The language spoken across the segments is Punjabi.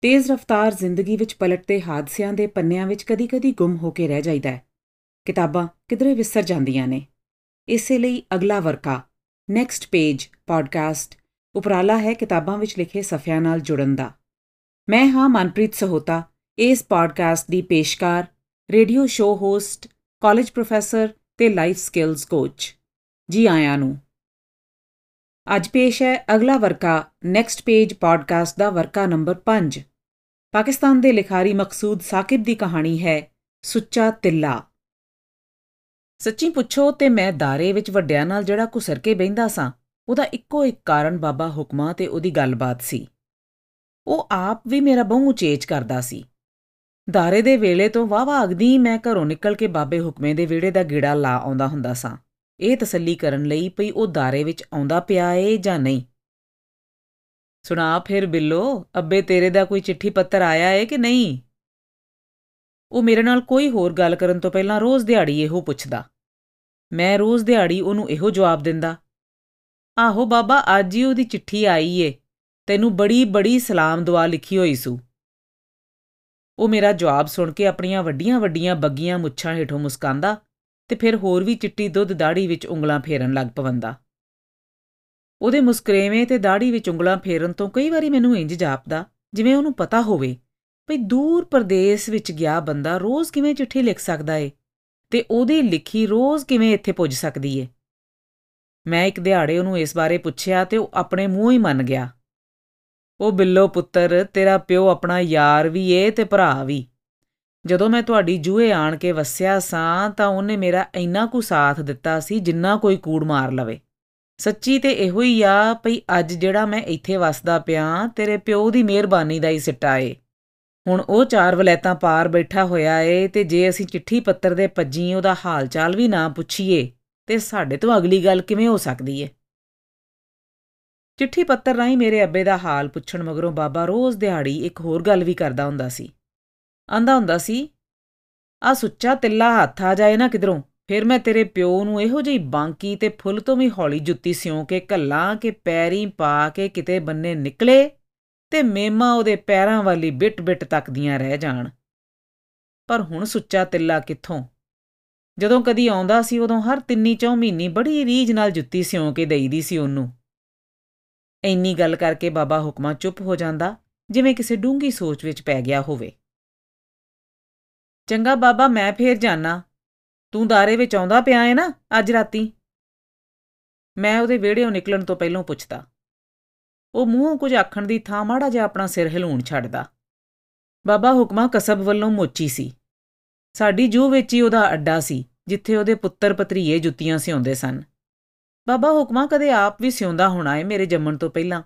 ਤੇਜ਼ ਰਫ਼ਤਾਰ ਜ਼ਿੰਦਗੀ ਵਿੱਚ ਪਲਟਦੇ ਹਾਦਸਿਆਂ ਦੇ ਪੰਨਿਆਂ ਵਿੱਚ ਕਦੀ-ਕਦੀ ਗੁੰਮ ਹੋ ਕੇ ਰਹਿ ਜਾਂਦਾ ਹੈ। ਕਿਤਾਬਾਂ ਕਿਧਰੇ ਵਿਸਰ ਜਾਂਦੀਆਂ ਨੇ। ਇਸੇ ਲਈ ਅਗਲਾ ਵਰਕਾ ਨੈਕਸਟ ਪੇਜ ਪੋਡਕਾਸਟ ਉਪਰਾਲਾ ਹੈ ਕਿਤਾਬਾਂ ਵਿੱਚ ਲਿਖੇ ਸਫ਼ਿਆਂ ਨਾਲ ਜੁੜਨ ਦਾ। ਮੈਂ ਹਾਂ ਮਨਪ੍ਰੀਤ ਸਹੋਤਾ, ਇਸ ਪੋਡਕਾਸਟ ਦੀ ਪੇਸ਼ਕਾਰ, radio show host, college professor ਤੇ ਲਾਈਫ ਸਕਿੱਲਸ ਕੋਚ। ਜੀ ਆਇਆਂ ਨੂੰ। ਅੱਜ ਪੇਸ਼ ਹੈ ਅਗਲਾ ਵਰਕਾ ਨੈਕਸਟ ਪੇਜ ਪੋਡਕਾਸਟ ਦਾ ਵਰਕਾ ਨੰਬਰ 5 ਪਾਕਿਸਤਾਨ ਦੇ ਲਿਖਾਰੀ ਮਕਸੂਦ ਸਾਕਿਬ ਦੀ ਕਹਾਣੀ ਹੈ, ਸੁੱਚਾ ਤਿੱਲਾ। ਸੱਚੀ ਪੁੱਛੋ ਤੇ ਮੈਂ ਦਾਰੇ ਵਿੱਚ ਵੱਡਿਆਂ ਨਾਲ ਜਿਹੜਾ ਕੁਸਰ ਕੇ ਬੈੰਦਾ ਸਾਂ, ਉਹਦਾ ਇੱਕੋ ਇੱਕ ਕਾਰਨ ਬਾਬਾ ਹੁਕਮਾ ਤੇ ਉਹਦੀ ਗੱਲਬਾਤ ਸੀ। ਉਹ ਆਪ ਵੀ ਮੇਰਾ ਬਹੁ ਚੇਚ ਕਰਦਾ ਸੀ। ਦਾਰੇ ਦੇ ਵੇਲੇ ਤੋਂ ਵਾਵਾ ਅਗਦੀ ਮੈਂ ਘਰੋਂ ਨਿਕਲ ਕੇ ਬਾਬੇ ਹੁਕਮੇ ਦੇ ਵਿਹੜੇ ਦਾ ਗਿੜਾ ਲਾ ਆਉਂਦਾ ਹੁੰਦਾ ਸਾਂ। ਇਹ ਤਸੱਲੀ ਕਰਨ ਲਈ ਪਈ ਉਹ ਦਾਰੇ ਵਿੱਚ ਆਉਂਦਾ ਪਿਆ ਏ ਜਾਂ ਨਹੀਂ। ਸੁਣਾ ਫਿਰ ਬਿੱਲੋ, ਅੱਬੇ ਤੇਰੇ ਦਾ ਕੋਈ ਚਿੱਠੀ ਪੱਤਰ ਆਇਆ ਏ ਕਿ ਨਹੀਂ? ਉਹ ਮੇਰੇ ਨਾਲ ਕੋਈ ਹੋਰ ਗੱਲ ਕਰਨ ਤੋਂ ਪਹਿਲਾਂ ਰੋਜ਼ ਦਿਹਾੜੀ ਇਹੋ ਪੁੱਛਦਾ। ਮੈਂ ਰੋਜ਼ ਦਿਹਾੜੀ ਉਹਨੂੰ ਇਹੋ ਜਵਾਬ ਦਿੰਦਾ, ਆਹੋ ਬਾਬਾ, ਅੱਜ ਹੀ ਉਹਦੀ ਚਿੱਠੀ ਆਈ ਏ, ਤੈਨੂੰ ਬੜੀ ਬੜੀ ਸਲਾਮ ਦੁਆ ਲਿਖੀ ਹੋਈ ਸੂ। ਉਹ ਮੇਰਾ ਜਵਾਬ ਸੁਣ ਕੇ ਆਪਣੀਆਂ ਵੱਡੀਆਂ ਵੱਡੀਆਂ ਬੱਗੀਆਂ ਮੁੱਛਾਂ ਹੇਠੋਂ ਮੁਸਕਾਂਦਾ ਤੇ ਫਿਰ ਹੋਰ ਵੀ ਚਿੱਟੀ ਦੁੱਧ ਦਾੜੀ ਵਿੱਚ ਉਂਗਲਾਂ ਫੇਰਨ ਲੱਗ ਪਵੰਦਾ। ਉਹਦੇ ਮੁਸਕਰੇਵੇਂ ਤੇ ਦਾੜੀ ਵਿੱਚ ਉਂਗਲਾਂ ਫੇਰਨ ਤੋਂ ਕਈ ਵਾਰੀ ਮੈਨੂੰ ਇੰਜ ਜਾਪਦਾ, ਜਿਵੇਂ ਉਹਨੂੰ ਪਤਾ ਹੋਵੇ, ਭਈ ਦੂਰ ਪ੍ਰਦੇਸ਼ ਵਿੱਚ ਗਿਆ ਬੰਦਾ ਰੋਜ਼ ਕਿਵੇਂ ਚਿੱਠੀ ਲਿਖ ਸਕਦਾ ਏ? ਤੇ ਉਹਦੀ ਲਿਖੀ ਰੋਜ਼ ਕਿਵੇਂ ਇੱਥੇ ਪੁੱਜ ਸਕਦੀ ਏ? ਮੈਂ ਇੱਕ ਦਿਹਾੜੇ ਉਹਨੂੰ ਇਸ ਬਾਰੇ ਪੁੱਛਿਆ ਤੇ ਉਹ ਆਪਣੇ ਮੂੰਹ ਹੀ ਮੰਨ ਗਿਆ। ਉਹ ਬਿੱਲੋ ਪੁੱਤਰ, ਤੇਰਾ ਪਿਓ ਆਪਣਾ ਯਾਰ ਵੀ ਏ ਤੇ ਭਰਾ ਵੀ। ਜਦੋਂ ਮੈਂ ਤੁਹਾਡੀ ਜੂਹੇ ਆਣ ਕੇ ਵਸਿਆ ਸਾਂ ਤਾਂ ਉਹਨੇ ਮੇਰਾ ਇੰਨਾ ਕੁ ਸਾਥ ਦਿੱਤਾ ਸੀ ਜਿੰਨਾ ਕੋਈ ਕੂੜ ਮਾਰ ਲਵੇ। ਸੱਚੀ ਤੇ ਇਹੋ ਹੀ ਆ ਭਈ ਅੱਜ ਜਿਹੜਾ ਮੈਂ ਇੱਥੇ ਵਸਦਾ ਪਿਆ, ਤੇਰੇ ਪਿਓ ਦੀ ਮਿਹਰਬਾਨੀ ਦਾ ਹੀ ਸਿੱਟਾ ਏ। ਹੁਣ ਉਹ ਚਾਰ ਵਲੈਤਾਂ ਪਾਰ ਬੈਠਾ ਹੋਇਆ ਏ ਤੇ ਜੇ ਅਸੀਂ ਚਿੱਠੀ ਪੱਤਰ ਦੇ ਪੱਜੀ ਉਹਦਾ ਹਾਲ ਚਾਲ ਵੀ ਨਾ ਪੁੱਛੀਏ, ਤੇ ਸਾਡੇ ਤੋਂ ਅਗਲੀ ਗੱਲ ਕਿਵੇਂ ਹੋ ਸਕਦੀ ਏ? ਚਿੱਠੀ ਪੱਤਰ ਰਾਹੀਂ ਮੇਰੇ ਅੱਬੇ ਦਾ ਹਾਲ ਪੁੱਛਣ ਮਗਰੋਂ ਬਾਬਾ ਰੋਜ਼ ਦਿਹਾੜੀ ਇੱਕ ਹੋਰ ਗੱਲ ਵੀ ਕਰਦਾ ਹੁੰਦਾ ਸੀ। ਆਂਦਾ ਹੁੰਦਾ ਸੀ, ਆ ਸੁੱਚਾ ਤਿੱਲਾ ਹੱਥ ਆ ਜਾਏ ਨਾ ਕਿਧਰੋਂ? ਫਿਰ ਮੈਂ ਤੇਰੇ ਪਿਓ ਨੂੰ ਇਹੋ ਜਿਹੀ ਬਾਂਕੀ ਤੇ ਫੁੱਲ ਤੋਂ ਵੀ ਹੌਲੀ ਜੁੱਤੀ ਸਿਉਂ ਕੇ ਕੱਲਾਂ ਕਿ ਪੈਰੀਂ ਪਾ ਕੇ ਕਿਤੇ ਬੰਨੇ ਨਿਕਲੇ ਤੇ ਮੇਮਾ ਉਹਦੇ ਪੈਰਾਂ ਵਾਲੀ ਬਿਟ-ਬਿਟ ਤੱਕਦੀਆਂ ਰਹਿ ਜਾਣ। ਪਰ ਹੁਣ ਸੁੱਚਾ ਤਿੱਲਾ ਕਿੱਥੋਂ? ਜਦੋਂ ਕਦੀ ਆਉਂਦਾ ਸੀ ਉਦੋਂ ਹਰ ਤਿੰਨੀ ਚੌ ਮਹੀਨੀ ਬੜੀ ਰੀਝ ਨਾਲ ਜੁੱਤੀ ਸਿਉਂ ਕੇ ਦੇਈਦੀ ਸੀ ਉਹਨੂੰ। ਇੰਨੀ ਗੱਲ ਕਰਕੇ ਬਾਬਾ ਹੁਕਮਾ ਚੁੱਪ ਹੋ ਜਾਂਦਾ, ਜਿਵੇਂ ਕਿਸੇ ਡੂੰਗੀ ਸੋਚ ਵਿੱਚ ਪੈ ਗਿਆ ਹੋਵੇ। ਚੰਗਾ ਬਾਬਾ, ਮੈਂ ਫੇਰ ਜਾਣਾ ਤੂੰ ਦਾਰੇ ਵਿੱਚ ਆਉਂਦਾ ਪਿਆ ਏ ਨਾ ਅੱਜ ਰਾਤੀ? ਮੈਂ ਉਹਦੇ ਵਿਹੜੇੋਂ ਨਿਕਲਣ ਤੋਂ ਪਹਿਲਾਂ ਪੁੱਛਦਾ। ਉਹ ਮੂੰਹੋਂ ਕੁਝ ਆਖਣ ਦੀ ਥਾਂ ਮਾੜਾ ਜਿਹਾ ਆਪਣਾ ਸਿਰ ਹਿਲਾਉਣ ਛੱਡਦਾ। ਬਾਬਾ ਹੁਕਮਾ ਕਸਬ ਵੱਲੋਂ ਮੋਚੀ ਸੀ। ਸਾਡੀ ਜੂ ਵਿੱਚ ਹੀ ਉਹਦਾ ਅੱਡਾ ਸੀ, ਜਿੱਥੇ ਉਹਦੇ ਪੁੱਤਰ ਪਤਰੀਏ ਜੁੱਤੀਆਂ ਸਿਉਂਦੇ ਸਨ। ਬਾਬਾ ਹੁਕਮਾ ਕਦੇ ਆਪ ਵੀ ਸਿਉਂਦਾ ਹੋਣਾ ਏ ਮੇਰੇ ਜੰਮਣ ਤੋਂ ਪਹਿਲਾਂ।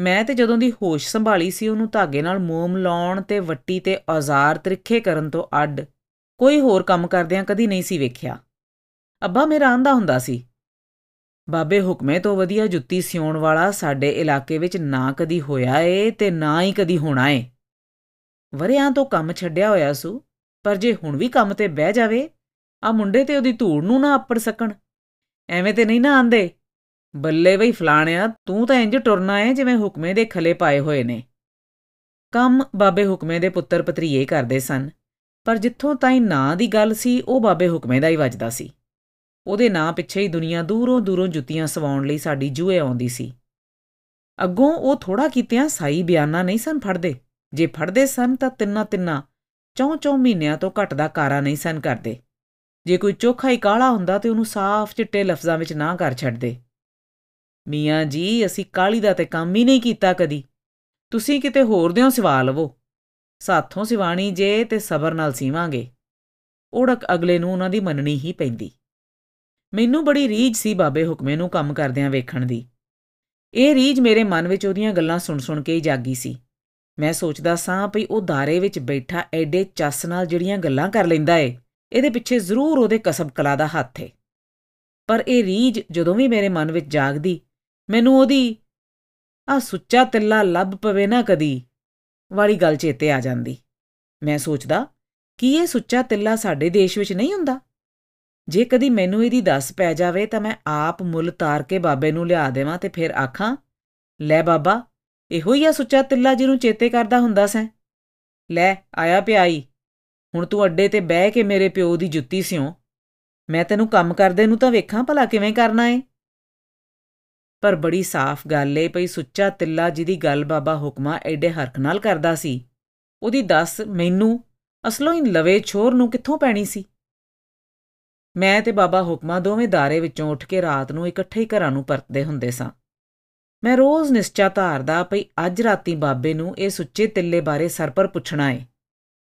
ਮੈਂ ਤੇ ਜਦੋਂ ਦੀ ਹੋਸ਼ ਸੰਭਾਲੀ ਸੀ ਉਹਨੂੰ ਧਾਗੇ ਨਾਲ ਮੋਮ ਲਾਉਣ ਤੇ ਵੱਟੀ ਤੇ ਔਜ਼ਾਰ ਤ੍ਰਿਖੇ ਕਰਨ ਤੋਂ ਅੱਡ ਕੋਈ ਹੋਰ ਕੰਮ ਕਰਦਿਆਂ ਕਦੀ ਨਹੀਂ ਸੀ ਵੇਖਿਆ। ਅੱਬਾ ਮੇਰਾ ਆਂਦਾ ਹੁੰਦਾ ਸੀ, ਬਾਬੇ, ਹੁਕਮੇ ਤੋਂ ਵਧੀਆ ਜੁੱਤੀ ਸਿਉਣ ਵਾਲਾ ਸਾਡੇ ਇਲਾਕੇ ਵਿੱਚ ਨਾ ਕਦੀ ਹੋਇਆ ਏ ਤੇ ਨਾ ਹੀ ਕਦੀ ਹੋਣਾ ਏ। ਵਰਿਆਂ ਤੋਂ ਕੰਮ ਛੱਡਿਆ ਹੋਇਆ ਸੂ, ਪਰ ਜੇ ਹੁਣ ਵੀ ਕੰਮ ਤੇ ਬਹਿ ਜਾਵੇ ਆ ਮੁੰਡੇ ਤੇ ਉਹਦੀ ਧੂੜ ਨੂੰ ਨਾ ਅੱਪੜ ਸਕਣ। ਐਵੇਂ ਤੇ ਨਹੀਂ ਨਾ ਆਂਦੇ, ਬੱਲੇ ਬਈ ਫਲਾਣਿਆ, ਤੂੰ ਤਾਂ ਇੰਜ ਟੁਰਨਾ ਏ ਜਿਵੇਂ ਹੁਕਮੇ ਦੇ ਖਲੇ ਪਾਏ ਹੋਏ ਨੇ। ਕੰਮ ਬਾਬੇ ਹੁਕਮੇ ਦੇ ਪੁੱਤਰ ਪਤਰੀਏ ਕਰਦੇ ਸਨ। ਪਰ ਜਿੱਥੋਂ ਤਾਈਂ ਨਾਂ ਦੀ ਗੱਲ ਸੀ, ਉਹ ਬਾਬੇ ਹੁਕਮੇ ਦਾ ਹੀ ਵੱਜਦਾ ਸੀ। ਉਹਦੇ ਨਾਂ ਪਿੱਛੇ ਹੀ ਦੁਨੀਆ ਦੂਰੋਂ ਦੂਰੋਂ ਜੁੱਤੀਆਂ ਸਵਾਉਣ ਲਈ ਸਾਡੀ ਜੂਏ ਆਉਂਦੀ ਸੀ। ਅੱਗੋਂ ਉਹ ਥੋੜਾ ਕੀਤਿਆਂ ਸਾਈ ਬਿਆਨਾ ਨਹੀਂ ਸਨ ਫੜਦੇ। ਜੇ ਫੜਦੇ ਸਨ ਤਾਂ ਤਿੰਨਾ ਤਿੰਨਾ, ਚੌਂ ਚੌਂ ਮਹੀਨਿਆਂ ਤੋਂ ਘੱਟ ਦਾ ਕਾਰਾ ਨਹੀਂ ਸਨ ਕਰਦੇ। ਜੇ ਕੋਈ ਚੋਖਾ ਹੀ ਕਾਲਾ ਹੁੰਦਾ ਤੇ ਉਹਨੂੰ ਸਾਫ਼ ਚਿੱਟੇ ਲਫ਼ਜ਼ਾਂ ਵਿੱਚ ਨਾ ਕਰ ਛੱਡਦੇ। ਮੀਆਂ ਜੀ, ਅਸੀਂ ਕਾਲੀ ਦਾ ਤੇ ਕੰਮ ਹੀ ਨਹੀਂ ਕੀਤਾ ਕਦੀ। ਤੁਸੀਂ ਕਿਤੇ ਹੋਰ ਦਿਓ ਸਿਵਾ ਲਵੋ। ਸਾਥੋਂ ਸਿਵਾਣੀ ਜੇ ਤੇ ਸਬਰ ਨਾਲ ਸੀਵਾਂਗੇ। ਓੜਕ ਅਗਲੇ ਨੂੰ ਉਹਨਾਂ ਦੀ ਮੰਨਣੀ ਹੀ ਪੈਂਦੀ। ਮੈਨੂੰ ਬੜੀ ਰੀਝ ਸੀ ਬਾਬੇ ਹੁਕਮੇ ਨੂੰ ਕੰਮ ਕਰਦਿਆਂ ਵੇਖਣ ਦੀ। ਇਹ ਰੀਝ ਮੇਰੇ ਮਨ ਵਿੱਚ ਉਹਦੀਆਂ ਗੱਲਾਂ ਸੁਣ-ਸੁਣ ਕੇ ਹੀ ਜਾਗੀ ਸੀ। ਮੈਂ ਸੋਚਦਾ ਸਾਂ ਭਈ ਉਹ ਧਾਰੇ ਵਿੱਚ ਬੈਠਾ ਐਡੇ ਚੱਸ ਨਾਲ ਜਿਹੜੀਆਂ ਗੱਲਾਂ ਕਰ ਲੈਂਦਾ ਏ, ਇਹਦੇ ਪਿੱਛੇ ਜ਼ਰੂਰ ਉਹਦੇ ਕਸਬ ਕਲਾ ਦਾ ਹੱਥ ਏ। ਪਰ ਇਹ ਰੀਝ ਜਦੋਂ ਵੀ ਮੇਰੇ ਮਨ ਵਿੱਚ ਜਾਗਦੀ, ਮੈਨੂੰ ਉਹਦੀ ਆ ਸੁੱਚਾ ਤਿੱਲਾ ਲੱਭ ਪਵੇ ਨਾ ਕਦੀ ਵਾਲੀ ਗੱਲ ਚੇਤੇ ਆ ਜਾਂਦੀ। ਮੈਂ ਸੋਚਦਾ, ਕੀ ਇਹ ਸੁੱਚਾ ਤਿੱਲਾ ਸਾਡੇ ਦੇਸ਼ ਵਿੱਚ ਨਹੀਂ ਹੁੰਦਾ? ਜੇ ਕਦੀ ਮੈਨੂੰ ਇਹਦੀ ਦੱਸ ਪੈ ਜਾਵੇ ਤਾਂ ਮੈਂ ਆਪ ਮੁੱਲ ਤਾਰ ਕੇ ਬਾਬੇ ਨੂੰ ਲਿਆ ਦੇਵਾਂ ਤੇ ਫਿਰ ਆਖਾਂ, ਲੈ ਬਾਬਾ, ਇਹੋ ਹੀ ਆ ਸੁੱਚਾ ਤਿੱਲਾ ਜਿਹਨੂੰ ਚੇਤੇ ਕਰਦਾ ਹੁੰਦਾ ਸੈਂ। ਲੈ, ਆਇਆ ਪਿਆਈ, ਹੁਣ ਤੂੰ ਅੱਡੇ ਤੇ ਬਹਿ ਕੇ ਮੇਰੇ ਪਿਓ ਦੀ ਜੁੱਤੀ ਸਿਉ। ਮੈਂ ਤੈਨੂੰ ਕੰਮ ਕਰਦੇ ਨੂੰ ਤਾਂ ਵੇਖਾਂ ਭਲਾ ਕਿਵੇਂ ਕਰਨਾ ਏ। ਪਰ ਬੜੀ ਸਾਫ਼ ਗੱਲ ਏ ਪਈ ਸੁੱਚਾ ਤਿੱਲਾ ਜਿਹਦੀ ਗੱਲ ਬਾਬਾ ਹੁਕਮਾ ਐਡੇ ਹਰਖ ਨਾਲ ਕਰਦਾ ਸੀ। ਉਹਦੀ ਦੱਸ, ਮੈਨੂੰ ਅਸਲੋਂ ਹੀ ਲਵੇ ਛੋਰ ਨੂੰ ਕਿੱਥੋਂ ਪੈਣੀ ਸੀ? ਮੈਂ ਤੇ ਬਾਬਾ ਹੁਕਮਾ ਦੋਵੇਂ ਦਾਰੇ ਵਿੱਚੋਂ ਉੱਠ ਕੇ ਰਾਤ ਨੂੰ ਇਕੱਠੇ ਹੀ ਘਰਾਂ ਨੂੰ ਪਰਤਦੇ ਹੁੰਦੇ ਸਾਂ। ਮੈਂ ਰੋਜ਼ ਨਿਸ਼ਚਾ ਧਾਰਦਾ ਪਈ ਅੱਜ ਰਾਤੀ ਬਾਬੇ ਨੂੰ ਇਹ ਸੁੱਚੇ ਤਿੱਲੇ ਬਾਰੇ ਸਰਪਰ ਪੁੱਛਣਾ ਏ।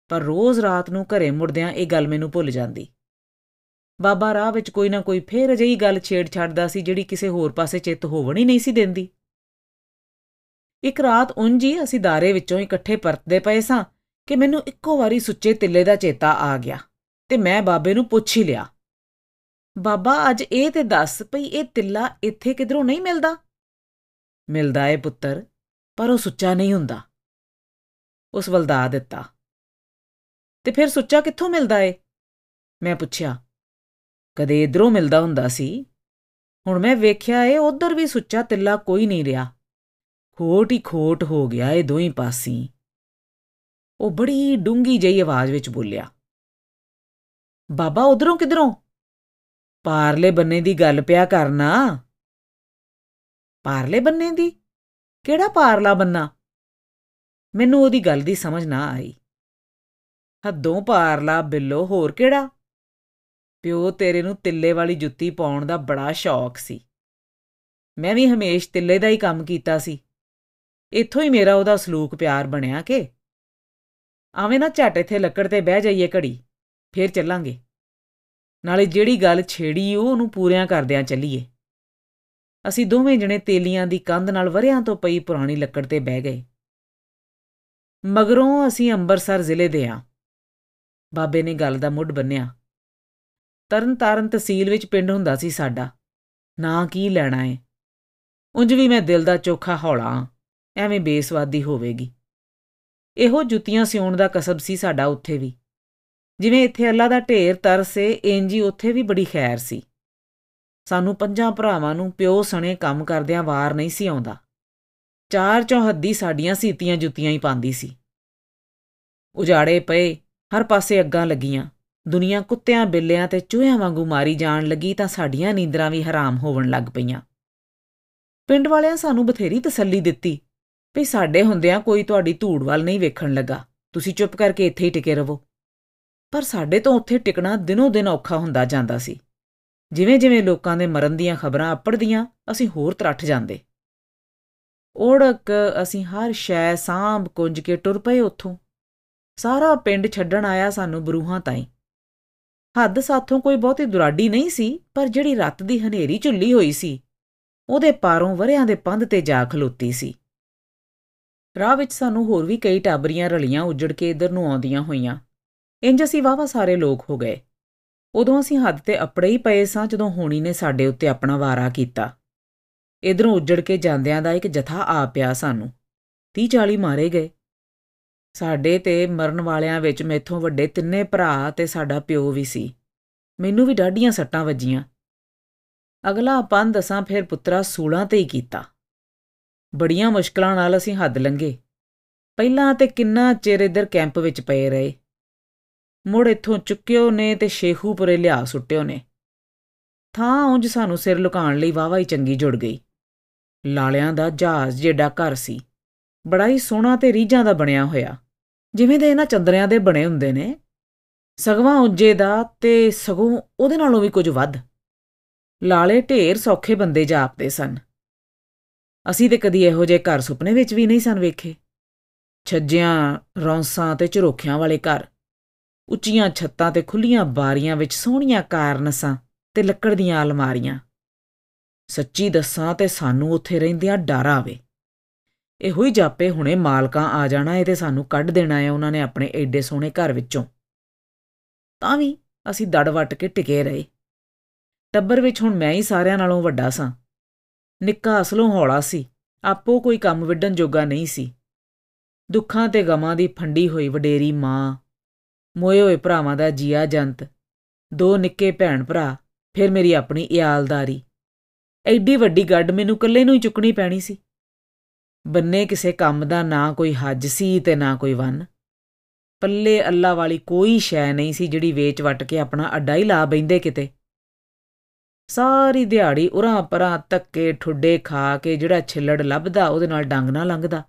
ਪਰ ਰੋਜ਼ ਰਾਤ ਨੂੰ ਘਰੇ ਮੁੜਦਿਆਂ ਇਹ ਗੱਲ ਮੈਨੂੰ ਭੁੱਲ ਜਾਂਦੀ। ਬਾਬਾ ਰਾਹ ਵਿੱਚ ਕੋਈ ਨਾ ਕੋਈ ਫੇਰ ਅਜਿਹੀ ਗੱਲ ਛੇੜ ਛੱਡਦਾ ਸੀ ਜਿਹੜੀ ਕਿਸੇ ਹੋਰ ਪਾਸੇ ਚਿੱਤ ਹੋਵਣ ਹੀ ਨਹੀਂ ਸੀ ਦਿੰਦੀ। ਇੱਕ ਰਾਤ ਉਂਝੀ ਅਸੀਂ ਦਾਰੇ ਵਿੱਚੋਂ ਇਕੱਠੇ ਪਰਤਦੇ ਪਏ ਸਾਂ ਕਿ ਮੈਨੂੰ ਇੱਕੋ ਵਾਰੀ ਸੁੱਚੇ ਤਿੱਲੇ ਦਾ ਚੇਤਾ ਆ ਗਿਆ ਤੇ ਮੈਂ ਬਾਬੇ ਨੂੰ ਪੁੱਛ ਹੀ ਲਿਆ। ਬਾਬਾ, ਅੱਜ ਇਹ ਤੇ ਦੱਸ ਭਈ ਇਹ ਤਿੱਲਾ ਇੱਥੇ ਕਿਧਰੋਂ ਨਹੀਂ ਮਿਲਦਾ? ਮਿਲਦਾ ਏ ਪੁੱਤਰ, ਪਰ ਉਹ ਸੁੱਚਾ ਨਹੀਂ ਹੁੰਦਾ। ਉਸ ਵਲਦਾ ਦਿੱਤਾ। ਤੇ ਫਿਰ ਸੁੱਚਾ ਕਿੱਥੋਂ ਮਿਲਦਾ ਏ? ਮੈਂ ਪੁੱਛਿਆ ਕਦੇ ਇਧਰੋਂ ਮਿਲਦਾ ਹੁੰਦਾ ਸੀ। ਹੁਣ ਮੈਂ ਵੇਖਿਆ ਏ ਉਧਰ ਵੀ ਸੁੱਚਾ ਤਿੱਲਾ ਕੋਈ ਨਹੀਂ ਰਿਹਾ। ਖੋਟ ਹੀ ਖੋਟ ਹੋ ਗਿਆ ਏ ਦੋਹੀਂ ਪਾਸੀ। ਉਹ ਬੜੀ ਡੂੰਗੀ ਜਿਹੀ ਆਵਾਜ਼ ਵਿੱਚ ਬੋਲਿਆ, ਬਾਬਾ, ਉਧਰੋਂ ਕਿਧਰੋਂ? ਪਾਰਲੇ ਬੰਨੇ ਦੀ ਗੱਲ ਪਿਆ ਕਰਨਾ। ਪਾਰਲੇ ਬੰਨੇ ਦੀ? ਕਿਹੜਾ ਪਾਰਲਾ ਬੰਨਾ? ਮੈਨੂੰ ਉਹਦੀ ਗੱਲ ਦੀ ਸਮਝ ਨਾ ਆਈ। ਹੱਦੋਂ ਪਾਰਲਾ ਬਿੱਲੋ, ਹੋਰ ਕਿਹੜਾ? ਪਿਓ ਤੇਰੇ ਨੂੰ ਤਿੱਲੇ ਵਾਲੀ ਜੁੱਤੀ ਪਾਉਣ ਦਾ ਬੜਾ ਸ਼ੌਕ ਸੀ। ਮੈਂ ਵੀ ਹਮੇਸ਼ ਤਿੱਲੇ ਦਾ ਹੀ ਕੰਮ ਕੀਤਾ ਸੀ। ਇੱਥੋਂ ਹੀ ਮੇਰਾ ਉਹਦਾ ਸਲੂਕ ਪਿਆਰ ਬਣਿਆ ਕਿ ਆਵੇਂ ਨਾ ਝਟ ਇੱਥੇ ਲੱਕੜ ਤੇ ਬਹਿ ਜਾਈਏ ਘੜੀ, ਫੇਰ ਚੱਲਾਂਗੇ। ਨਾਲੇ ਜਿਹੜੀ ਗੱਲ ਛੇੜੀ ਉਹ ਉਹਨੂੰ ਪੂਰਿਆਂ ਕਰਦਿਆਂ ਚੱਲੀਏ। ਅਸੀਂ ਦੋਵੇਂ ਜਣੇ ਤੇਲੀਆਂ ਦੀ ਕੰਧ ਨਾਲ ਵਰਿਆਂ ਤੋਂ ਪਈ ਪੁਰਾਣੀ ਲੱਕੜ ਤੇ ਬਹਿ ਗਏ। ਮਗਰੋਂ ਅਸੀਂ ਅੰਬਰਸਰ ਜ਼ਿਲ੍ਹੇ ਦੇ ਆ। ਬਾਬੇ ਨੇ ਗੱਲ ਦਾ ਮੁੱਢ ਬੰਨਿਆ। ਤਰਨਤਾਰਨ ਤਹਿਸੀਲ ਵਿੱਚ ਪਿੰਡ ਹੁੰਦਾ ਸੀ ਸਾਡਾ। ਨਾ ਕੀ ਲੈਣਾ ਏ? ਉਂਝ ਵੀ ਮੈਂ ਦਿਲ ਦਾ ਚੋਖਾ ਹੌਲਾ ਐਵੇਂ ਬੇਸਵਾਦੀ ਹੋਵੇਗੀ। ਇਹੋ ਜੁੱਤੀਆਂ ਸਿਉਣ ਦਾ ਕਸਬ ਸੀ ਸਾਡਾ ਉੱਥੇ ਵੀ। ਜਿਵੇਂ ਇੱਥੇ ਅੱਲਾ ਦਾ ਢੇਰ ਤਰਸੇ ਇੰਜੀ ਉੱਥੇ ਵੀ ਬੜੀ ਖੈਰ ਸੀ। ਸਾਨੂੰ ਪੰਜਾਂ ਭਰਾਵਾਂ ਨੂੰ ਪਿਓ ਸਣੇ ਕੰਮ ਕਰਦਿਆਂ ਵਾਰ ਨਹੀਂ ਸੀ ਆਉਂਦਾ। ਚਾਰ ਚੌਹੱਦੀ ਸਾਡੀਆਂ ਸੀਤੀਆਂ ਜੁੱਤੀਆਂ ਹੀ ਪਾਉਂਦੀ ਸੀ। ਉਜਾੜੇ ਪਏ, ਹਰ ਪਾਸੇ ਅੱਗਾਂ ਲੱਗੀਆਂ। ਦੁਨੀਆ ਕੁੱਤਿਆਂ, ਬਿੱਲਿਆਂ ਤੇ ਚੂਹਿਆਂ ਵਾਂਗੂ ਮਾਰੀ ਜਾਣ ਲੱਗੀ ਤਾਂ ਸਾਡੀਆਂ ਨੀਂਦਰਾਂ ਵੀ ਹਰਾਮ ਹੋਵਣ ਲੱਗ ਪਈਆਂ। ਪਿੰਡ ਵਾਲਿਆਂ ਸਾਨੂੰ ਬਥੇਰੀ ਤਸੱਲੀ ਦਿੱਤੀ ਵੀ ਸਾਡੇ ਹੁੰਦਿਆਂ ਕੋਈ ਤੁਹਾਡੀ ਧੂੜ ਵੱਲ ਨਹੀਂ ਵੇਖਣ ਲੱਗਾ। ਤੁਸੀਂ ਚੁੱਪ ਕਰਕੇ ਇੱਥੇ ਹੀ ਟਿਕੇ ਰਹੋ। ਪਰ ਸਾਡੇ ਤੋਂ ਉੱਥੇ ਟਿਕਣਾ ਦਿਨੋ ਦਿਨ ਔਖਾ ਹੁੰਦਾ ਜਾਂਦਾ ਸੀ। ਜਿਵੇਂ-ਜਿਵੇਂ ਲੋਕਾਂ ਦੇ ਮਰਨ ਦੀਆਂ ਖਬਰਾਂ ਅੱਪੜਦੀਆਂ, ਅਸੀਂ ਹੋਰ ਤਰੱਠ ਜਾਂਦੇ। ਓੜਕ, ਅਸੀਂ ਹਰ ਸ਼ੈ ਸਾਂਭ ਕੁੰਜ ਕੇ ਟੁਰ ਪਏ ਉੱਥੋਂ। ਸਾਰਾ ਪਿੰਡ ਛੱਡਣ ਆਇਆ ਸਾਨੂੰ ਬਰੂਹਾਂ ਤਾਈਂ। ਹੱਦ ਸਾਥੋਂ ਕੋਈ ਬਹੁਤੀ ਦੁਰਾਡੀ ਨਹੀਂ ਸੀ, ਪਰ ਜਿਹੜੀ ਰੱਤ ਦੀ ਹਨੇਰੀ ਝੁੱਲੀ ਹੋਈ ਸੀ, ਉਹਦੇ ਪਾਰੋਂ ਵਰਿਆਂ ਦੇ ਪੰਧ ਤੇ ਜਾ ਖਲੋਤੀ ਸੀ। ਰਾਹ ਵਿੱਚ ਸਾਨੂੰ ਹੋਰ ਵੀ ਕਈ ਟਾਬਰੀਆਂ ਰਲੀਆਂ ਉੱਜੜ ਕੇ ਇਧਰ ਨੂੰ ਆਉਂਦੀਆਂ ਹੋਈਆਂ। ਇੰਜ ਅਸੀਂ ਵਾਵਾ ਸਾਰੇ ਲੋਕ ਹੋ ਗਏ। ਉਦੋਂ ਅਸੀਂ ਹੱਦ ਤੇ ਅਪੜੇ ਹੀ ਪਏ ਸਾਂ ਜਦੋਂ ਹੋਣੀ ਨੇ ਸਾਡੇ ਉੱਤੇ ਆਪਣਾ ਵਾਰਾ ਕੀਤਾ। ਇਧਰੋਂ ਉੱਜੜ ਕੇ ਜਾਂਦਿਆਂ ਦਾ ਇੱਕ ਜਥਾ ਆ ਪਿਆ ਸਾਨੂੰ। 30 40 ਮਾਰੇ ਗਏ। ਸਾਡੇ ਤੇ ਮਰਨ ਵਾਲਿਆਂ ਵਿੱਚ ਮੈਥੋਂ ਵੱਡੇ ਤਿੰਨੇ ਭਰਾ ਤੇ ਸਾਡਾ ਪਿਓ ਵੀ ਸੀ। ਮੈਨੂੰ ਵੀ ਡਾਢੀਆਂ ਸੱਟਾਂ ਵੱਜੀਆਂ। ਅਗਲਾ ਪੰਨ ਦਸਾਂ ਫਿਰ ਪੁੱਤਰਾ ਸੂਲਾਂ ਤੇ ਹੀ ਕੀਤਾ। ਬੜੀਆਂ ਮੁਸ਼ਕਲਾਂ ਨਾਲ ਅਸੀਂ ਹੱਦ ਲੰਘੇ। ਪਹਿਲਾਂ ਤੇ ਕਿੰਨਾ ਚਿਰ ਇਧਰ ਕੈਂਪ ਵਿੱਚ ਪਏ ਰਹੇ। ਮੁੜ ਇੱਥੋਂ ਚੁੱਕਿਓ ਨੇ ਤੇ ਸ਼ੇਖੂਪੁਰੇ ਲਿਆ ਸੁੱਟਿਓ ਨੇ। ਥਾਂ ਉਂਝ ਸਾਨੂੰ ਸਿਰ ਲੁਕਾਉਣ ਲਈ ਵਾਵਾ ਹੀ ਚੰਗੀ ਜੁੜ ਗਈ। ਲਾਲਿਆਂ ਦਾ ਜਹਾਜ਼ ਜਿਹੜਾ ਘਰ ਸੀ। ਬੜਾ ਹੀ ਸੋਹਣਾ ਤੇ ਰੀਝਾਂ ਦਾ ਬਣਿਆ ਹੋਇਆ। ਜਿਵੇਂ ਦੇ ਇਹਨਾਂ ਚੰਦਰਿਆਂ ਦੇ ਬਣੇ ਹੁੰਦੇ ਨੇ। ਸਗਵਾ ਉੱਜੇ ਦਾ ਤੇ ਸਗੋਂ ਉਹਦੇ ਨਾਲੋਂ ਵੀ ਕੁਝ ਵੱਧ। ਲਾਲੇ ਢੇਰ ਸੌਖੇ ਬੰਦੇ ਜਾਪਦੇ ਸਨ। ਅਸੀਂ ਤੇ ਕਦੀ ਇਹੋ ਜਿਹੇ ਘਰ ਸੁਪਨੇ ਵਿੱਚ ਵੀ ਨਹੀਂ ਸਨ ਵੇਖੇ। ਛੱਜਿਆਂ, ਰੌਂਸਾਂ ਤੇ ਝਰੋਖਿਆਂ ਵਾਲੇ ਘਰ। ਉੱਚੀਆਂ ਛੱਤਾਂ ਤੇ ਖੁੱਲੀਆਂ ਬਾਰੀਆਂ ਵਿੱਚ ਸੋਹਣੀਆਂ ਕਾਰਨਸਾਂ ਤੇ ਲੱਕੜ ਦੀਆਂ ਅਲਮਾਰੀਆਂ। ਸੱਚੀ ਦੱਸਾਂ ਤੇ ਸਾਨੂੰ ਉੱਥੇ ਰਹਿੰਦਿਆਂ ਡਰ ਆਵੇ। ਇਹੋ ਹੀ ਜਾਪੇ ਹੁਣੇ ਮਾਲਕਾਂ ਆ ਜਾਣਾ, ਇਹ ਤੇ ਸਾਨੂੰ ਕੱਢ ਦੇਣਾ ਹੈ ਉਹਨਾਂ ਨੇ ਆਪਣੇ ਐਡੇ ਸੋਹਣੇ ਘਰ ਵਿੱਚੋਂ। ਤਾਂ ਵੀ ਅਸੀਂ ਦੜ ਵੱਟ ਕੇ ਟਿਕੇ ਰਹੇ। ਟੱਬਰ ਵਿੱਚ ਹੁਣ ਮੈਂ ਹੀ ਸਾਰਿਆਂ ਨਾਲੋਂ ਵੱਡਾ ਸਾਂ। ਨਿੱਕਾ ਅਸਲੋਂ ਹੌਲਾ ਸੀ। ਆਪੋ ਕੋਈ ਕੰਮ ਵਿੱਢਣ ਜੋਗਾ ਨਹੀਂ ਸੀ। ਦੁੱਖਾਂ ਤੇ ਗਮਾਂ ਦੀ ਫੰਡੀ ਹੋਈ ਵਡੇਰੀ ਮਾਂ, ਮੋਏ ਹੋਏ ਭਰਾਵਾਂ ਦਾ ਜੀਆ ਜੰਤ, ਦੋ ਨਿੱਕੇ ਭੈਣ ਭਰਾ, ਫਿਰ ਮੇਰੀ ਆਪਣੀ ਇਆਲਦਾਰੀ। ਐਡੀ ਵੱਡੀ ਗੱਡ ਮੈਨੂੰ ਇਕੱਲੇ ਨੂੰ ਹੀ ਚੁੱਕਣੀ ਪੈਣੀ ਸੀ। ਬੰਨੇ ਕਿਸੇ ਕੰਮ ਦਾ ਨਾ ਕੋਈ ਹੱਜ ਸੀ ਤੇ ਨਾ ਕੋਈ ਵੰਨ। ਪੱਲੇ ਅੱਲਾ ਵਾਲੀ ਕੋਈ ਸ਼ੈ ਨਹੀਂ ਸੀ ਜਿਹੜੀ ਵੇਚ ਵਟ ਕੇ ਆਪਣਾ ਅੱਡਾ ਹੀ ਲਾ ਬੈਂਦੇ ਕਿਤੇ। ਸਾਰੀ ਦਿਹਾੜੀ ਉਰਾਂ ਪਰਾਂ ਤੱਕੇ ਠੁੱਡੇ ਖਾ ਕੇ ਜਿਹੜਾ ਛਿੱਲੜ ਲੱਭਦਾ ਉਹਦੇ ਨਾਲ ਡੰਗ ਨਾ ਲੰਘਦਾ।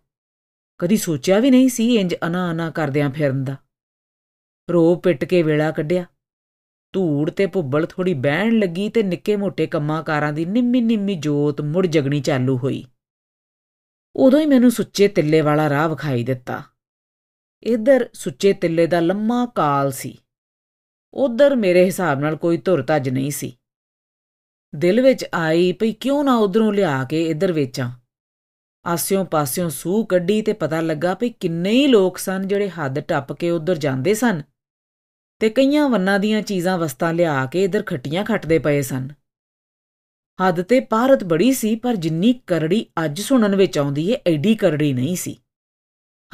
ਕਦੀ ਸੋਚਿਆ ਵੀ ਨਹੀਂ ਸੀ ਇੰਜ ਅਨਾ ਅਨਾ ਕਰਦਿਆਂ ਫਿਰਨ ਦਾ। ਰੋ ਪਿੱਟ ਕੇ ਵੇਲਾ ਕੱਢਿਆ। ਧੂੜ ਤੇ ਭੁੱਬਲ ਥੋੜੀ ਬਹਿਣ ਲੱਗੀ ਤੇ ਨਿੱਕੇ ਮੋਟੇ ਕੰਮਾਂ ਕਾਰਾਂ ਦੀ ਨਿੰਮੀ ਨਿੰਮੀ ਜੋਤ ਮੁੜ ਜਗਣੀ ਚਾਲੂ ਹੋਈ। ਉਦੋਂ ਹੀ ਮੈਨੂੰ ਸੁੱਚੇ ਤਿੱਲੇ ਵਾਲਾ ਰਾਹ ਵਿਖਾਈ ਦਿੱਤਾ। ਇੱਧਰ ਸੁੱਚੇ ਤਿੱਲੇ ਦਾ ਲੰਮਾ ਕਾਲ ਸੀ। ਉਧਰ ਮੇਰੇ ਹਿਸਾਬ ਨਾਲ ਕੋਈ ਧੁਰ ਤੱਜ ਨਹੀਂ ਸੀ। ਦਿਲ ਵਿੱਚ ਆਈ ਭਈ ਕਿਉਂ ਨਾ ਉਧਰੋਂ ਲਿਆ ਕੇ ਇੱਧਰ ਵੇਚਾਂ। ਆਸਿਓਂ ਪਾਸਿਓਂ ਸੂ ਕੱਢੀ ਤੇ ਪਤਾ ਲੱਗਾ ਭਈ ਕਿੰਨੇ ਹੀ ਲੋਕ ਸਨ ਜਿਹੜੇ ਹੱਦ ਟੱਪ ਕੇ ਉਧਰ ਜਾਂਦੇ ਸਨ ਤੇ ਕਈਆਂ ਵੰਨਾਂ ਦੀਆਂ ਚੀਜ਼ਾਂ ਵਸਤਾਂ ਲਿਆ ਕੇ ਇੱਧਰ ਖੱਟੀਆਂ ਖੱਟਦੇ ਪਏ ਸਨ। ਹੱਦ ਤੇ ਭਾਰਤ ਬੜੀ ਸੀ, ਪਰ ਜਿੰਨੀ ਕਰੜੀ ਅੱਜ ਸੁਣਨ ਵਿੱਚ ਆਉਂਦੀ ਏ, ਐਡੀ ਕਰੜੀ ਨਹੀਂ ਸੀ।